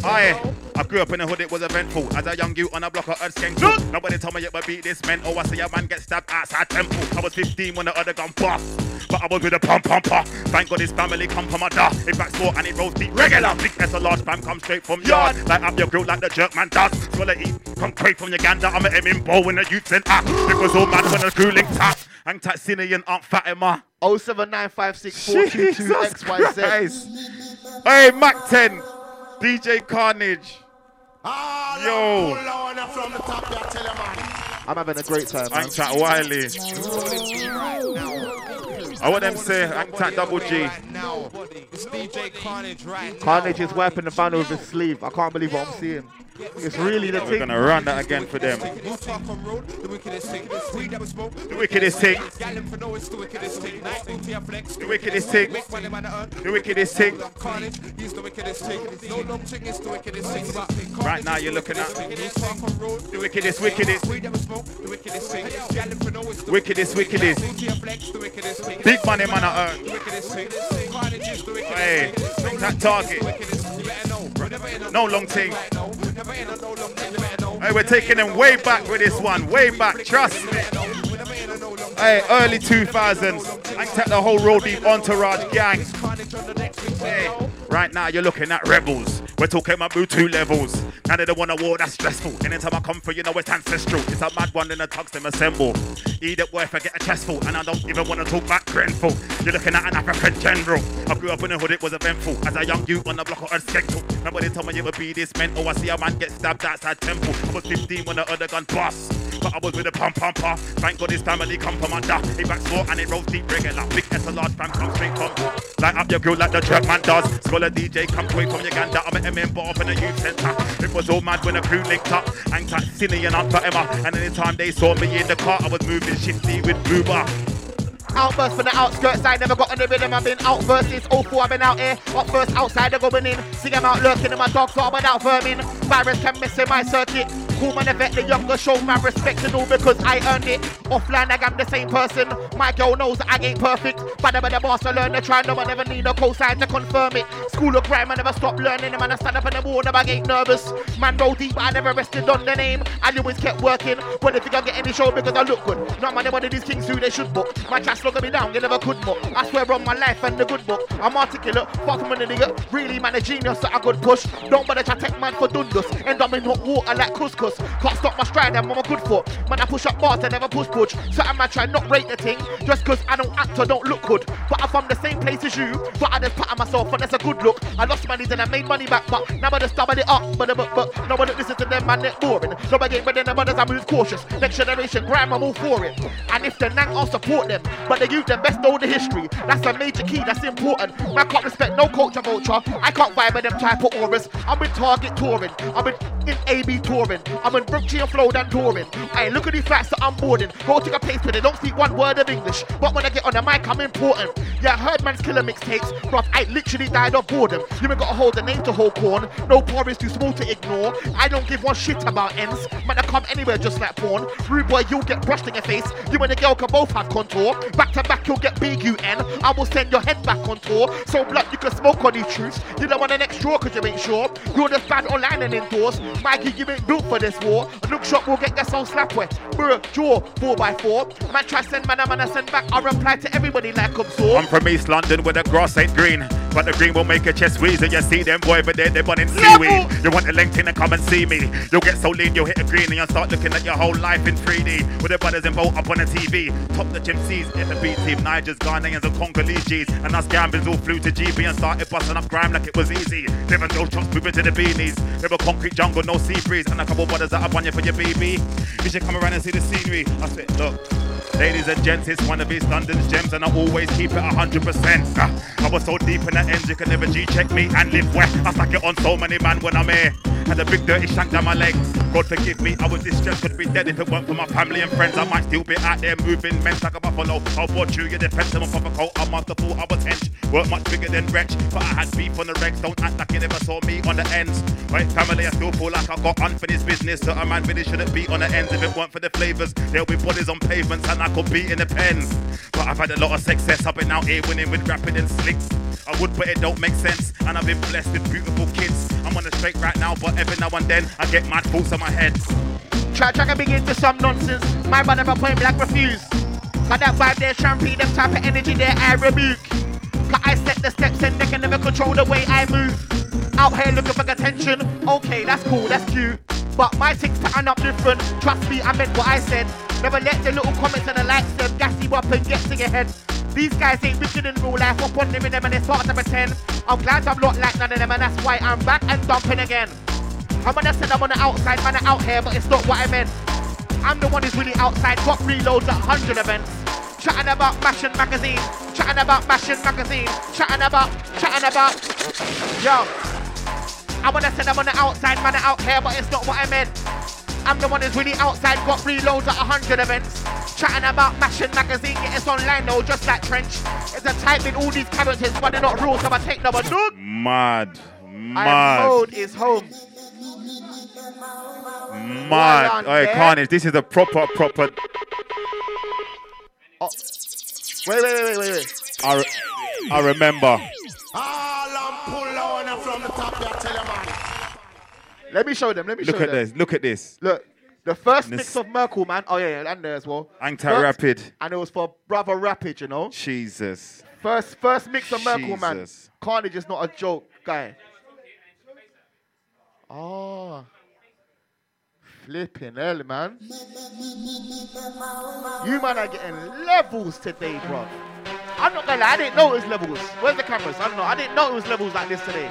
S17: Aye. I grew up in a hood, it was eventful. As a young youth on a block of earth skank. Nobody told me yet but beat this man. Oh, I see a man get stabbed outside temple. I was 15 when the other gun bust. But I was with a pump pumper. Thank God his family come from a da. It back sport and it rolls deep regular. Big S a large fam come straight from yard. Light up your grill like the jerk man does. Swallow eat, come straight from Uganda. I'm an in bow in the youth centre. It was all mad when the crew linked up. Hang tight Cinean Aunt Fatima.
S2: 079564222XYZ.
S17: Hey, Mac 10. DJ Carnage. Yo.
S2: I'm having a great time.
S17: I'm chat Wiley. I want them say, I'm chat double G.
S2: Carnage is wiping the banner with his sleeve. I can't believe what I'm seeing. It's really the thing.
S17: We're gonna run that again for them. The wickedest thing. The wickedest thing. The wickedest thing. Right now you're looking at the wickedest, wickedest. Wickedest, wickedest. Big money man I earn. Hey, that target. No long thing. Hey, we're taking them way back with this one. Way back, trust me. Hey, early 2000s. I the whole road deep entourage gang. Hey, right now you're looking at rebels. We're talking about two levels. And they don't want a war that's stressful. Anytime I come through, you know it's ancestral. It's a mad one in the tugs them assemble. Eat it if I get a chestful. And I don't even want to talk about Grenfell. You're looking at an African general. I grew up in the hood, it was eventful. As a young youth on the block, I was skeptical. Nobody told me you would be this mental. I see a man get stabbed outside temple. I was 15 when the other gun bust. But I was with a pump pumper. Thank God his family come from under. He back slow and it rolls deep regular. Big S a large fam come straight from. Light up your grill like the jerk man does. Scholar DJ come straight from Uganda. I met him in bar up in the youth centre. It was all mad when the crew linked up. Hang tight, Cindy and Aunt Fatima. And anytime they saw me in the car, I was moving shifty with Uber.
S16: Outburst from the outskirts, I never got on the rhythm. I've been out versus all four, I've been out here. Up first, outside, they're going in. See them out lurking in my dog, so I'm without vermin. Virus can miss in my circuit. Cool man, the vet, the younger, show my respect and all because I earned it. Offline, I am the same person. My girl knows I ain't perfect. But I'm the boss, I learn to try. No, I never need no cosign to confirm it. School of crime, I never stop learning. Man, I stand up in the wall, never get nervous. Man, roll deep, but I never rested on the name. I always kept working. But if you can get any show because I look good. Not many one of these kings who they should book. My chat slugger me down, you never could book. I swear on my life and the good book. I'm articulate, far from a nigga. Really, man, a genius that I could push. Don't bother to take man for dundus. End up in hot water like couscous. Can't stop my stride, I'm on my good foot. Man, I push up bars, I never push push. So I might try not rate the thing. Just cause I don't act or don't look good. But I'm from the same place as you. But I just pat myself and that's a good look. I lost money, then I made money back. But now I just stubborn it up. But, but, but, no one listen to them, man, they're boring. No one get ready, the mothers, I move cautious. Next generation, grime, I'm all for it. And if the nang, I'll support them. But the youth, them best know the history. That's a major key, that's important. Man can't respect no culture vulture. I can't vibe with them type of auras. I'm in Target touring. I'm in, in AB touring. I'm in Brookshire Flow and touring. Hey, look at these facts that I'm boarding. Go to a place where they don't speak one word of English. But when I get on the mic, I'm important. Yeah, I heard man's killer mixtapes. Bruv, I literally died of boredom. You ain't gotta hold the name to hold corn. No poor is too small to ignore. I don't give one shit about ends. Man, I come anywhere just like porn. Rude boy, you'll get brushed in your face. You and the girl can both have contour. Back to back, you'll get big UN. I will send your head back on tour. So blood, you can smoke on these truths. You don't want an extra cause you ain't sure. You're just bad online and indoors. Mikey, you ain't built for this war. A look shot will get your soul slap wet. A jaw, 4x4. Man, try send man, a man, I send back. I reply to everybody like I'm sore.
S17: I'm from East London where the grass ain't green. But the green will make your chest wheeze and you see them boy, but they're, they're burning seaweed. You want the length in and come and see me. You'll get so lean, you'll hit a green and you'll start looking at your whole life in 3D. With the brothers in boat up on the TV. Top the Jim C's, get the B team, Nigers, Ghanaians and Congolese. And us Gambians all flew to GB and started busting up grime like it was easy. Living those chops moving to the beanies. A concrete jungle, no sea breeze. And a couple brothers that up on you for your BB. You should come around and see the scenery. I said, look. Ladies and gents, it's one of East London's gems, and I always keep it 100%. Uh, I was so deep in the ends, you can never G-check me and live where I stack it on so many man when I'm here. Had a big dirty shank down my leg. God forgive me, I was distressed, could be dead if it weren't for my family and friends. I might still be out there moving men like a buffalo. I'll you, your defense, I'm a proper coat. I'm after fool, I was hench. Work much bigger than wretch, but I had beef on the regs. Don't act like you never saw me on the ends. Right, family, I still feel like I got unfinished business. So a man really shouldn't be on the ends if it weren't for the flavors. There'll be bodies on pavements and I could be in the pens. But I've had a lot of success. I've been out here winning with rapid and slicks. I would, but it don't make sense. And I've been blessed with beautiful kids. I'm on the straight right now, but every now and then I get mad thoughts in my head.
S16: Try, try to big into some nonsense. My brother never point black refuse. Cause that vibe there, champagne, them type of energy there, I rebuke. I set the steps and they can never control the way I move. Out here looking for attention. Okay, that's cool, that's cute. But my things pattern up different. Trust me, I meant what I said. Never let the little comments and the likes them gas you up and get to your head. These guys ain't wicked in real life. Up on them in them and they start to pretend. I'm glad I'm not like none of them and that's why I'm back and dumping again. I'm gonna say I'm on the outside, man, I'm out here, but it's not what I meant. I'm the one who's really outside, got reloads at 100 events. Chatting about Mashing Magazine, chatting about Mashing Magazine, chatting about, chatting about. Yo, I wanna send I'm on the outside, man, out here, but it's not what I meant. I'm the one who's really outside, got reloads at 100 events. Chatting about Mashing Magazine, yeah, it's online though, just like Trench. It's a type in all these characters, but they're not real, so I take number two.
S17: Mad. Mad.
S16: mode is home.
S17: Mad. Hey, Carnage, this is a proper, proper.
S16: Oh. Wait, wait, wait, wait, wait, wait.
S17: I, re- I remember.
S6: All I'm pull on from the top, I tell you, man.
S16: Let me show them. Let me
S17: Look
S16: show
S17: at
S16: them.
S17: this. Look at this.
S16: Look, the first
S17: This-
S16: mix of Merkel, man. Oh yeah, yeah, and there as well.
S17: Hang tight,
S16: First-
S17: Rapid.
S16: And it was for Brother Rapid, you know.
S17: Jesus.
S16: First, first mix of Merkel, man.
S17: Jesus.
S16: Carnage is not a joke, guy. Oh, Flipping hell, man. You man are getting levels today, bro. I'm not gonna lie, I didn't know it was levels. Where's the cameras? I don't know. I didn't know it was levels like this today.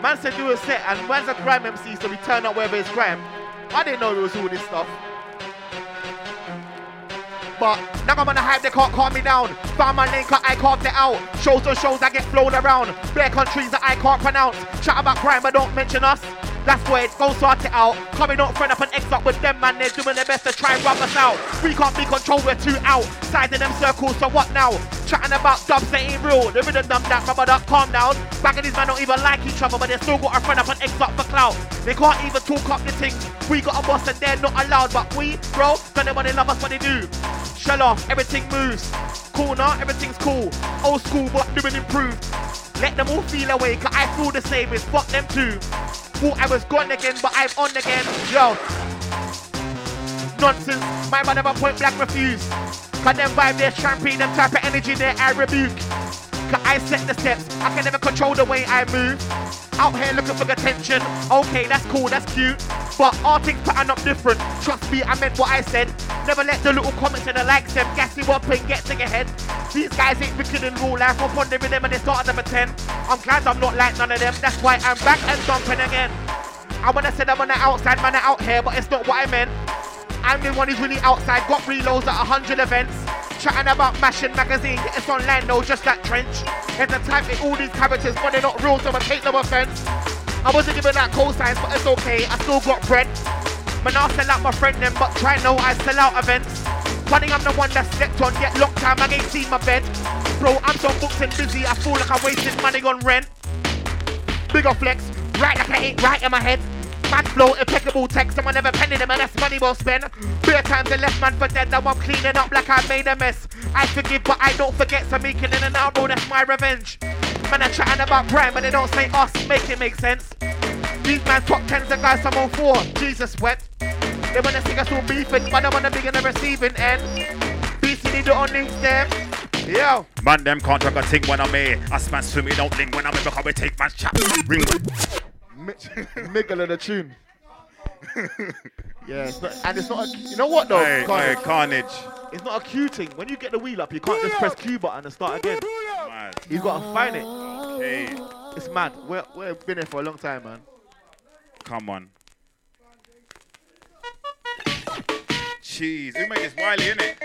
S16: Man said do a set, and man's a crime MC, so we turn up wherever it's crime. I didn't know it was all this stuff. But now I'm on the hype, they can't calm me down. Found my cut, I carved it out. Shows on shows, I get flown around. Bare countries that I can't pronounce. Chat about crime, but don't mention us. That's where it's go sort it out. Coming up, friend up and X up with them, man. They're doing their best to try and rub us out. We can't be controlled, we're too out. Sides in them circles, so what now? Chatting about dubs, that ain't real. They rhythm dumb that, brother, that calm down. Back of these man don't even like each other, but they still got a friend up and X up for clout. They can't even talk up the thing. We got a boss and they're not allowed, but we, bro, don't nobody love us what they do. Shell off, everything moves. Cool now, everything's cool. Old school, but doing improved. Let them all feel away, cause I feel the same as fuck them too. Thought I was gone again, but I'm on again. Yo. Nonsense, my man never point black refuse. Cause them vibe there, champagne, them type of energy there, I rebuke. Cause I set the steps, I can never control the way I move. Out here looking for attention. Okay, that's cool, that's cute. But all things pattern up different. Trust me, I meant what I said. Never let the little comments and the likes them gas you up and get to your head. These guys ain't wicked in real life. Up on the rhythm and they start to pretend. I'm glad I'm not like none of them. That's why I'm back and dumping again. I wanna say I'm on the outside, man, out here, but it's not what I meant. I'm the one who's really outside, got reloads at a hundred events. Chatting about mashing magazine, it's online though, just that trench. And the type all these characters, but they're not real, so I take no offense. I wasn't given that cosigns, but it's okay, I still got bread. Man, I'll sell out my friend them, but try know I sell out events. Funny, I'm the one that slept on, yet long time I ain't seen my bed. Bro, I'm so booked and busy, I feel like I wasted money on rent. Bigger flex, right like I ain't right in my head. Man flow, impeccable text, someone never penny them and that's money well spent. Bare times I left man for dead, now I'm cleaning up like I made a mess. I forgive, but I don't forget, so making in out, bro, that's my revenge. Man, I'm chatting about crime, but they don't say us, make it make sense. These man top tens and guys, I'm on four, Jesus wet. They wanna see us all beefing, but I wanna be in the receiving end. BCD the on links them. Yo.
S17: Man, them can't track a thing when I'm here. I smash swimming, don't link when I'm in because we take man's chat. Ring.
S16: Middle of the tune. yeah, it's not, and it's not. A, you know what though?
S17: Hey, hey, carnage.
S16: It's not a Q thing. When you get the wheel up, you can't just press Q button and start again. You gotta find it.
S17: Okay.
S16: It's mad. We're, we've been here for a long time, man.
S17: Come on. Jeez, who made this Wiley, innit?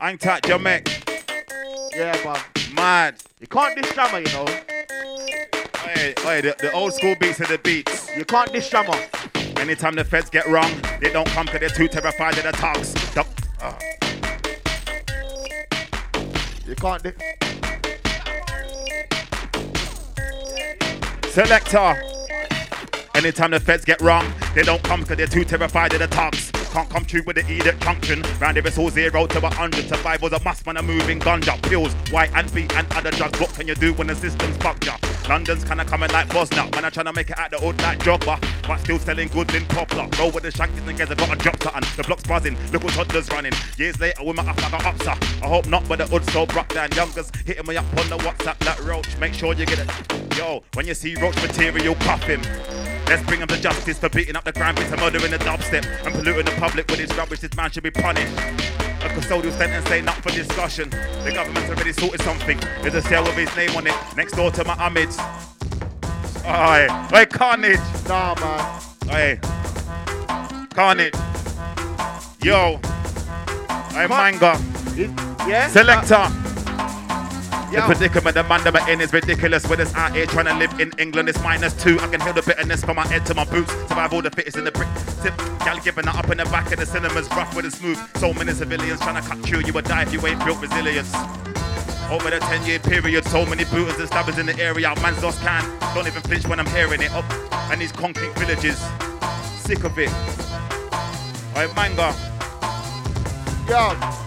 S17: I ain't that Jamaica?
S16: Yeah, but
S17: Mad.
S16: you can't diss you know.
S17: Hey, the, the old school beats are the beats.
S16: You can't diss drummer.
S17: Anytime the feds get wrong, they don't come 'cause they're too terrified of the talks. Duck. Uh,
S16: You can't diss.
S17: Selector. Anytime the feds get wrong, they don't come because they're too terrified of the talks. Can't come true with the edict junction. Round here it's all zero to a hundred. Survival's a must when I'm moving ganja, pills, white and beat and other drugs. What can you do when the system's fucked ya? London's kinda coming like Bosnia. Man, I'm trying to make it out the hood like Jobber. But still selling goods in Poplar. Roll with the shankies and together, got a drop something. The block's buzzing, look what toddlers running. Years later, with my up like a upser. I hope not, but the hood so broke down. Youngers hitting me up on the WhatsApp like Roach. Make sure you get it. Yo, when you see Roach material, cuff him. Let's bring him to justice for beating up the crime and murdering the dubstep and polluting the public with his rubbish. This man should be punished. A custodial sentence ain't up for discussion. The government's already sorted something. There's a cell with his name on it next door to my Ahmed's. Oi, oi, carnage.
S16: Nah, man.
S17: Oi, carnage. Yo, oi, manga.
S16: Yeah?
S17: Selector. Uh,
S16: The
S17: predicament the man that we're in is ridiculous. With us out here trying to live in England, it's minus two. I can hear the bitterness from my head to my boots. Survive all the fittest in the brick. Tip, gal giving up in the back of the cinemas, rough with a smooth. So many civilians trying to cut through. You would die if you ain't built resilience. Over the 10 year period, so many booters and stabbers in the area. Man's lost can. Don't even flinch when I'm hearing it up. And these concrete villages. Sick of it. Alright, manga.
S16: Yo.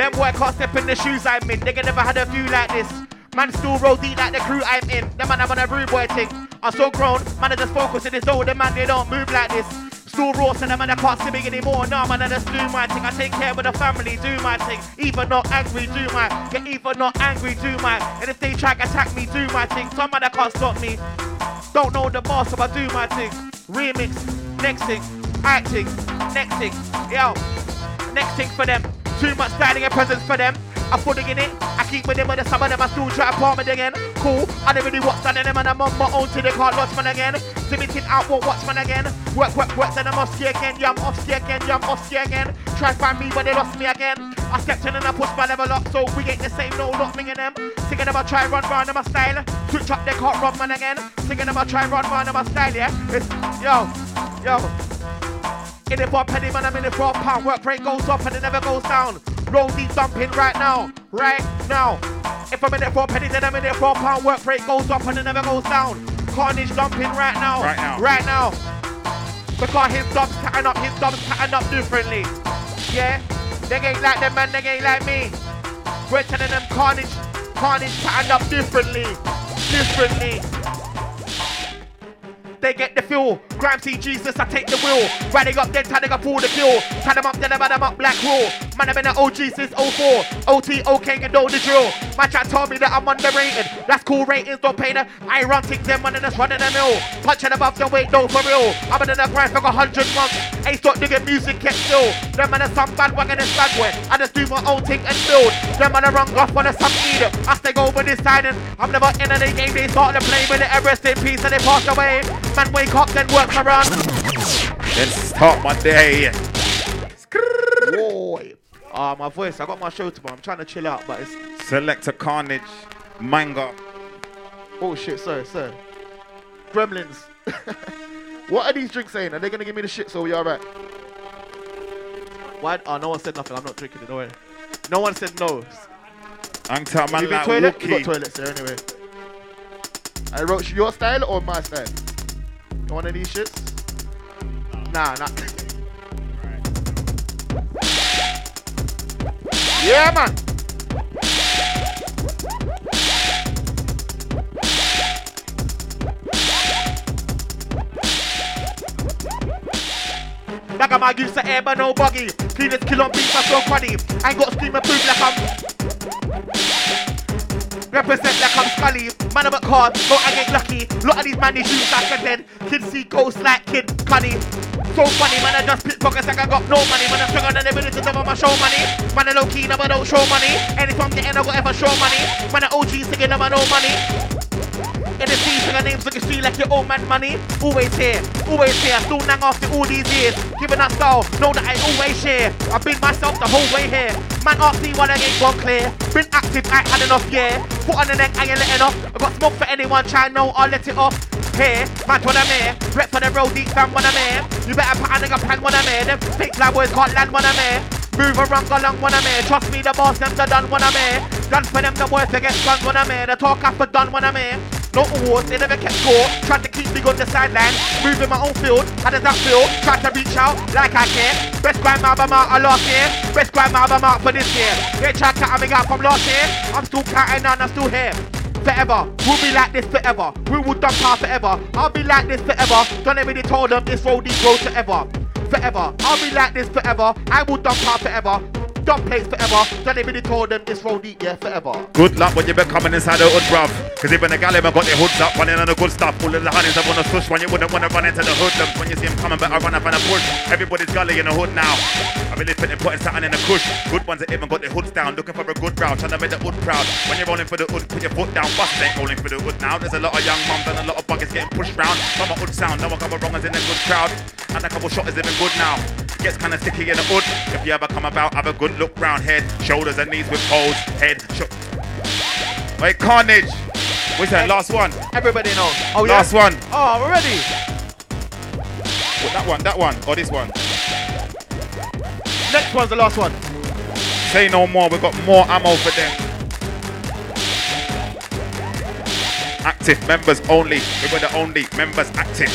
S18: Them boy can't step in the shoes I'm in. They can never had a view like this. Man still roll deep like the crew I'm in. Them man I'm on a rude boy thing. I'm so grown, man I just focus in this older man, they don't move like this. Still raw, so the man I can't see me anymore. Nah, man, I just do my thing. I take care of the family, do my thing. Even not angry, do my. Get even not angry, do my. And if they try to attack me, do my thing. Some man I can't stop me. Don't know the boss, so I do my thing. Remix.
S16: Next thing, acting. Next thing, yo. Next thing for them. Too much styling and presence for them. I'm putting in it. I keep with them, but some of them I still try to palm again. Cool. I don't really watch none of them, and I'm on my own till they can't watch again. Limited out, won't again. Work, work, work, then I'm off ski again. Yeah, I'm off ski again. Yeah, I'm off ski again. Try find me, but they lost me again. I stepped in and I pushed my level up, so we ain't the same. No, not me and them. Singing about try run round in my style. Switch up, they can't run man again. Singing about try run round in my style, yeah. It's yo, yo. In it for a penny, man, I'm in it for a pound. Work rate goes up and it never goes down. Roll deep dumping right now, right now. If I'm in it for a penny, then I'm in it for a pound. Work rate goes up and it never goes down. Carnage dumping right now,
S17: Right now.
S16: right now. Because his dubs pattern up, his dubs pattern up differently. Yeah, they ain't like them, man, they ain't like me. We're telling them carnage, carnage pattern up differently, differently. They get the feel. Grime see Jesus, I take the wheel. Riding up, then tie up for the kill. Tie them up, then I them up black raw. Man, I've been an OG since 04. OT, okay, you know the drill. My chat told me that I'm underrated. That's cool ratings, don't pay the ironic. Them money that's running the mill. Punching above the weight, no for real. I've been in the grind for a hundred months. Ain't stop digging music, kept still. Them man are some bad wagon and slagway. I just do my own thing and build. Them man are run off on a some either. I stay over this side and I'm never in any game. They start to play with it, rest in peace and they pass away. Man, wake up, then work around.
S17: Then start my day.
S16: Boy. Ah, my voice. I got my show tomorrow. I'm trying to chill out, but it's.
S17: Selector Carnage, Manga.
S19: Oh shit, sorry, sorry. Gremlins. what are these drinks saying? Are they gonna give me the shit so we alright?
S16: Why? Oh, no one said nothing. I'm not drinking it. No way. No one said no.
S17: I'm telling man
S19: you
S17: like
S19: toilet? You got toilets there anyway. I wrote your style or my style? You want one of these shits? Nah, nah. Yeah, man.
S16: Like I'm used to air, but no buggy. Cleanest kill on beats, I so funny. Ain't got scream and proof like I'm. Represent like I'm Scully. Man, I'm at card, but I ain't lucky. Lot of these man, they shoot like a dead. Kids see ghosts like Kid Cudi. So funny, man, I just pickpockets like I got no money. Man, I'm stronger than everybody to on my show money. Man, I low key, never don't show money. Anything I'm getting, I got ever show money. Man, I OG singing, never no money. In the season, the names looking street like your old man money. Always here, always here. Still nang after all these years. Giving that style, know that I always share. I've been myself the whole way here. Man, ask me when I ain't gone clear. Been active, I had enough, yeah. Foot on the neck, I ain't letting off. I got smoke for anyone, try know I'll let it off. Here, man, when I'm here. Rep for the road, deep down when I'm here. You better put a nigga plan when I'm here. Them fake fly boys can't land when I'm here. Move around, along when I'm here. Trust me, the boss, them the done when I'm here. Done for them, the boys to get guns when I'm here. The talk after done when I'm here. No awards, they never kept score. Tried to keep me on the sideline. Moving my own field. How does that feel? Tried to reach out like I care. Best grime album out of last year. Best grime album out for this year. They tried me out from last year. I'm still counting on, I'm still here. Forever, we'll be like this forever. We will dump out forever. I'll be like this forever. Don't really told them this road, these roads forever. Forever, I'll be like this forever. I will dump out forever. Place forever. Don't really told them this road, deep, yeah, forever.
S17: Good luck when you be coming inside the hood, bruv. Cause even the gal got their hoods up, running on the good stuff. Pulling the honeys up on the swoosh when you wouldn't wanna run into the hoodlums. When you see them coming, but I run up and a push. Everybody's gully in the hood now. I really putting putting something in the cush. Good ones that even got their hoods down, looking for a good route, trying to make the hood proud. When you're rolling for the hood, put your foot down. Bust ain't rolling for the hood now. There's a lot of young mums and a lot of buggers getting pushed round. From a hood sound, no one couple wrongers in a good crowd. And a couple shotters living good now. Gets kinda sticky in the hood. If you ever come about, have a good look round head, shoulders and knees with poles, head. Sho- Wait, Carnage. What's that? Last one.
S16: Everybody knows. Oh, yeah?
S17: Last one.
S16: Oh, we're ready.
S17: What, that one, that one, or this one.
S16: Next one's the last one.
S17: Say no more. We've got more ammo for them. Active members only. We were the only members active.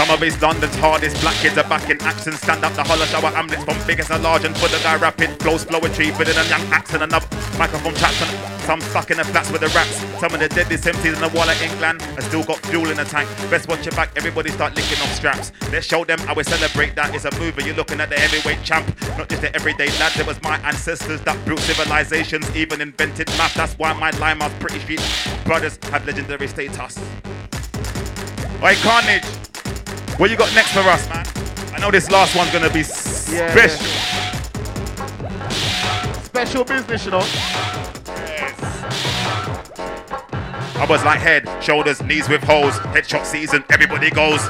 S17: Some of East London's hardest black kids are back in action. Stand up the holler shower amulets from biggest and large and for the guy rapping. Flows poetry with a young accent. Another microphone traction. Some stuck in the flats with the rats. Some of the deadliest MCs in the wall of England. I still got fuel in the tank. Best watch your back. Everybody start licking off straps. Let's show them how we celebrate that. It's a movie. You're looking at the heavyweight champ. Not just the everyday lads. It was my ancestors that built civilizations. Even invented math. That's why my Limehouse pretty street brothers have legendary status. Oi, Carnage. What you got next for us, man? I know this last one's gonna be
S16: Yeah,
S17: special.
S16: Special business, you know.
S17: I was like head, shoulders, knees with holes. Headshot season, everybody goes.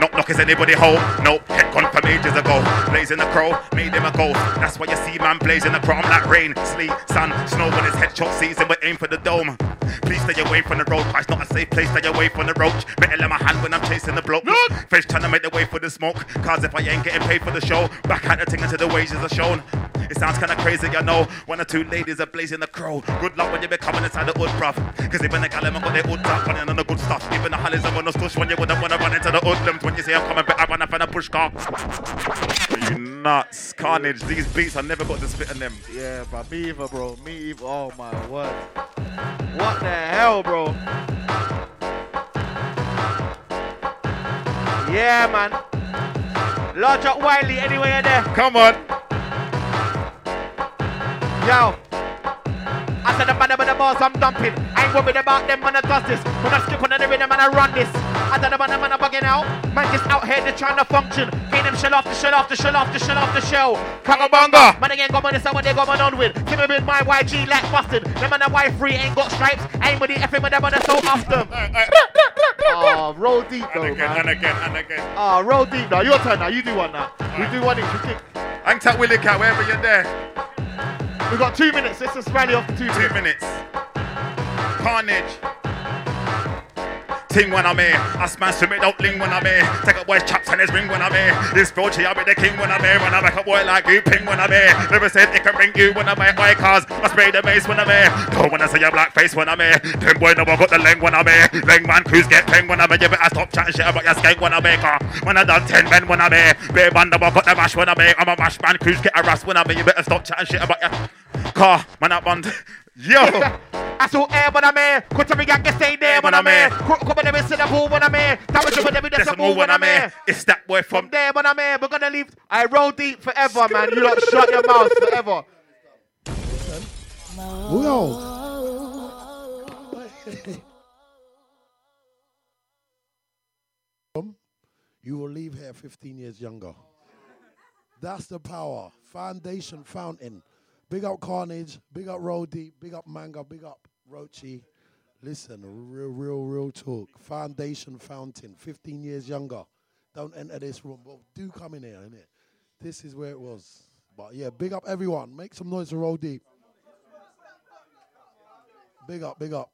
S17: Knock knock is anybody home? No, head gone from ages ago. Blazing the crow, made him a ghost. That's why you see man blazing the chrome like rain, sleet, sun, snow when it's headshot season. We aim for the dome. Please stay away from the road. It's not a safe place. Stay away from the roach. Better let my hand when I'm chasing the bloke. Fish trying to make the way for the smoke. Cause if I ain't getting paid for the show, back at the thing until the wages are shown. It sounds kinda crazy, I know. One or two ladies are blazing the crow. Good luck when you be coming inside the hood, bruv. Cause even the caliber got their hood up, running on the good stuff. Even the hollies are gonna stush when you wouldn't wanna run into the hoodlums. When you say I'm coming back, I run up in a push car. you nuts. Carnage, these beats, I never got to spit on them.
S16: Yeah, but me either, bro. Me either. Oh my word. What the hell, bro? Yeah, man. Large up Wiley anyway you're there.
S17: Come on.
S2: Yo. I said the man about the balls I'm dumping. I ain't worried about them when I does this. When I skip on the rhythm and I run this. I said the man man bugging out. Man just out here just trying to function. Get them shell off the shell off the shell off the shell off the shell. Kagabanga. Man again going this what they going on with. Give me with my YG like busted. Them man the Y3 ain't got stripes. Ain't with the with them man so after.
S16: Oh, ah, roll deep though,
S17: And again,
S16: man.
S17: and again, and again.
S16: Oh, roll deep now. Your turn now. You do one now. We do one each. We kick.
S17: Hang tight, Willie Cat, wherever you're there.
S16: We've got two minutes. Let's just rally off for two,
S17: Two minutes. Carnage. Ting when I'm here. I smash to me, don't ling when I'm here. Take up boys chops and his ring when I'm here. This Fauci, I'll be the king when I'm here. When I back a boy like you, ping when I'm here. Never said it can bring you when I'm here. My cars, I spray the mace when I'm here. Don't wanna see your black face when I'm here. Them boy never got the leng when I'm here. Leng man crews get ping when I'm here. You better stop chatting shit about your skank when I'm here. When I done 10 men when I'm here. Bear man never got the mash when I'm here. I'm a mash man, crews get harassed when I'm here. You better stop chatting shit about your car. Man, I bond. Yo!
S2: I saw air when I'm here. Could tell me gang can stay there when I'm here. Come on, let me sit the pool when I'm here. That was when we just a move when I'm here.
S17: It's that boy from
S2: there when I'm here. We're gonna leave. I roll deep forever, man. You lot shut your mouths forever. Whoa.
S12: You will leave here 15 years younger. That's the power. Foundation fountain. Big up Carnage. Big up Roll Deep. Big up Manga. Big up Roachee. Listen, real, real, real talk. Foundation fountain. 15 years younger. Don't enter this room. Well, do come in here, innit? This is where it was. But yeah, big up everyone. Make some noise for Roll Deep. Big up, big up.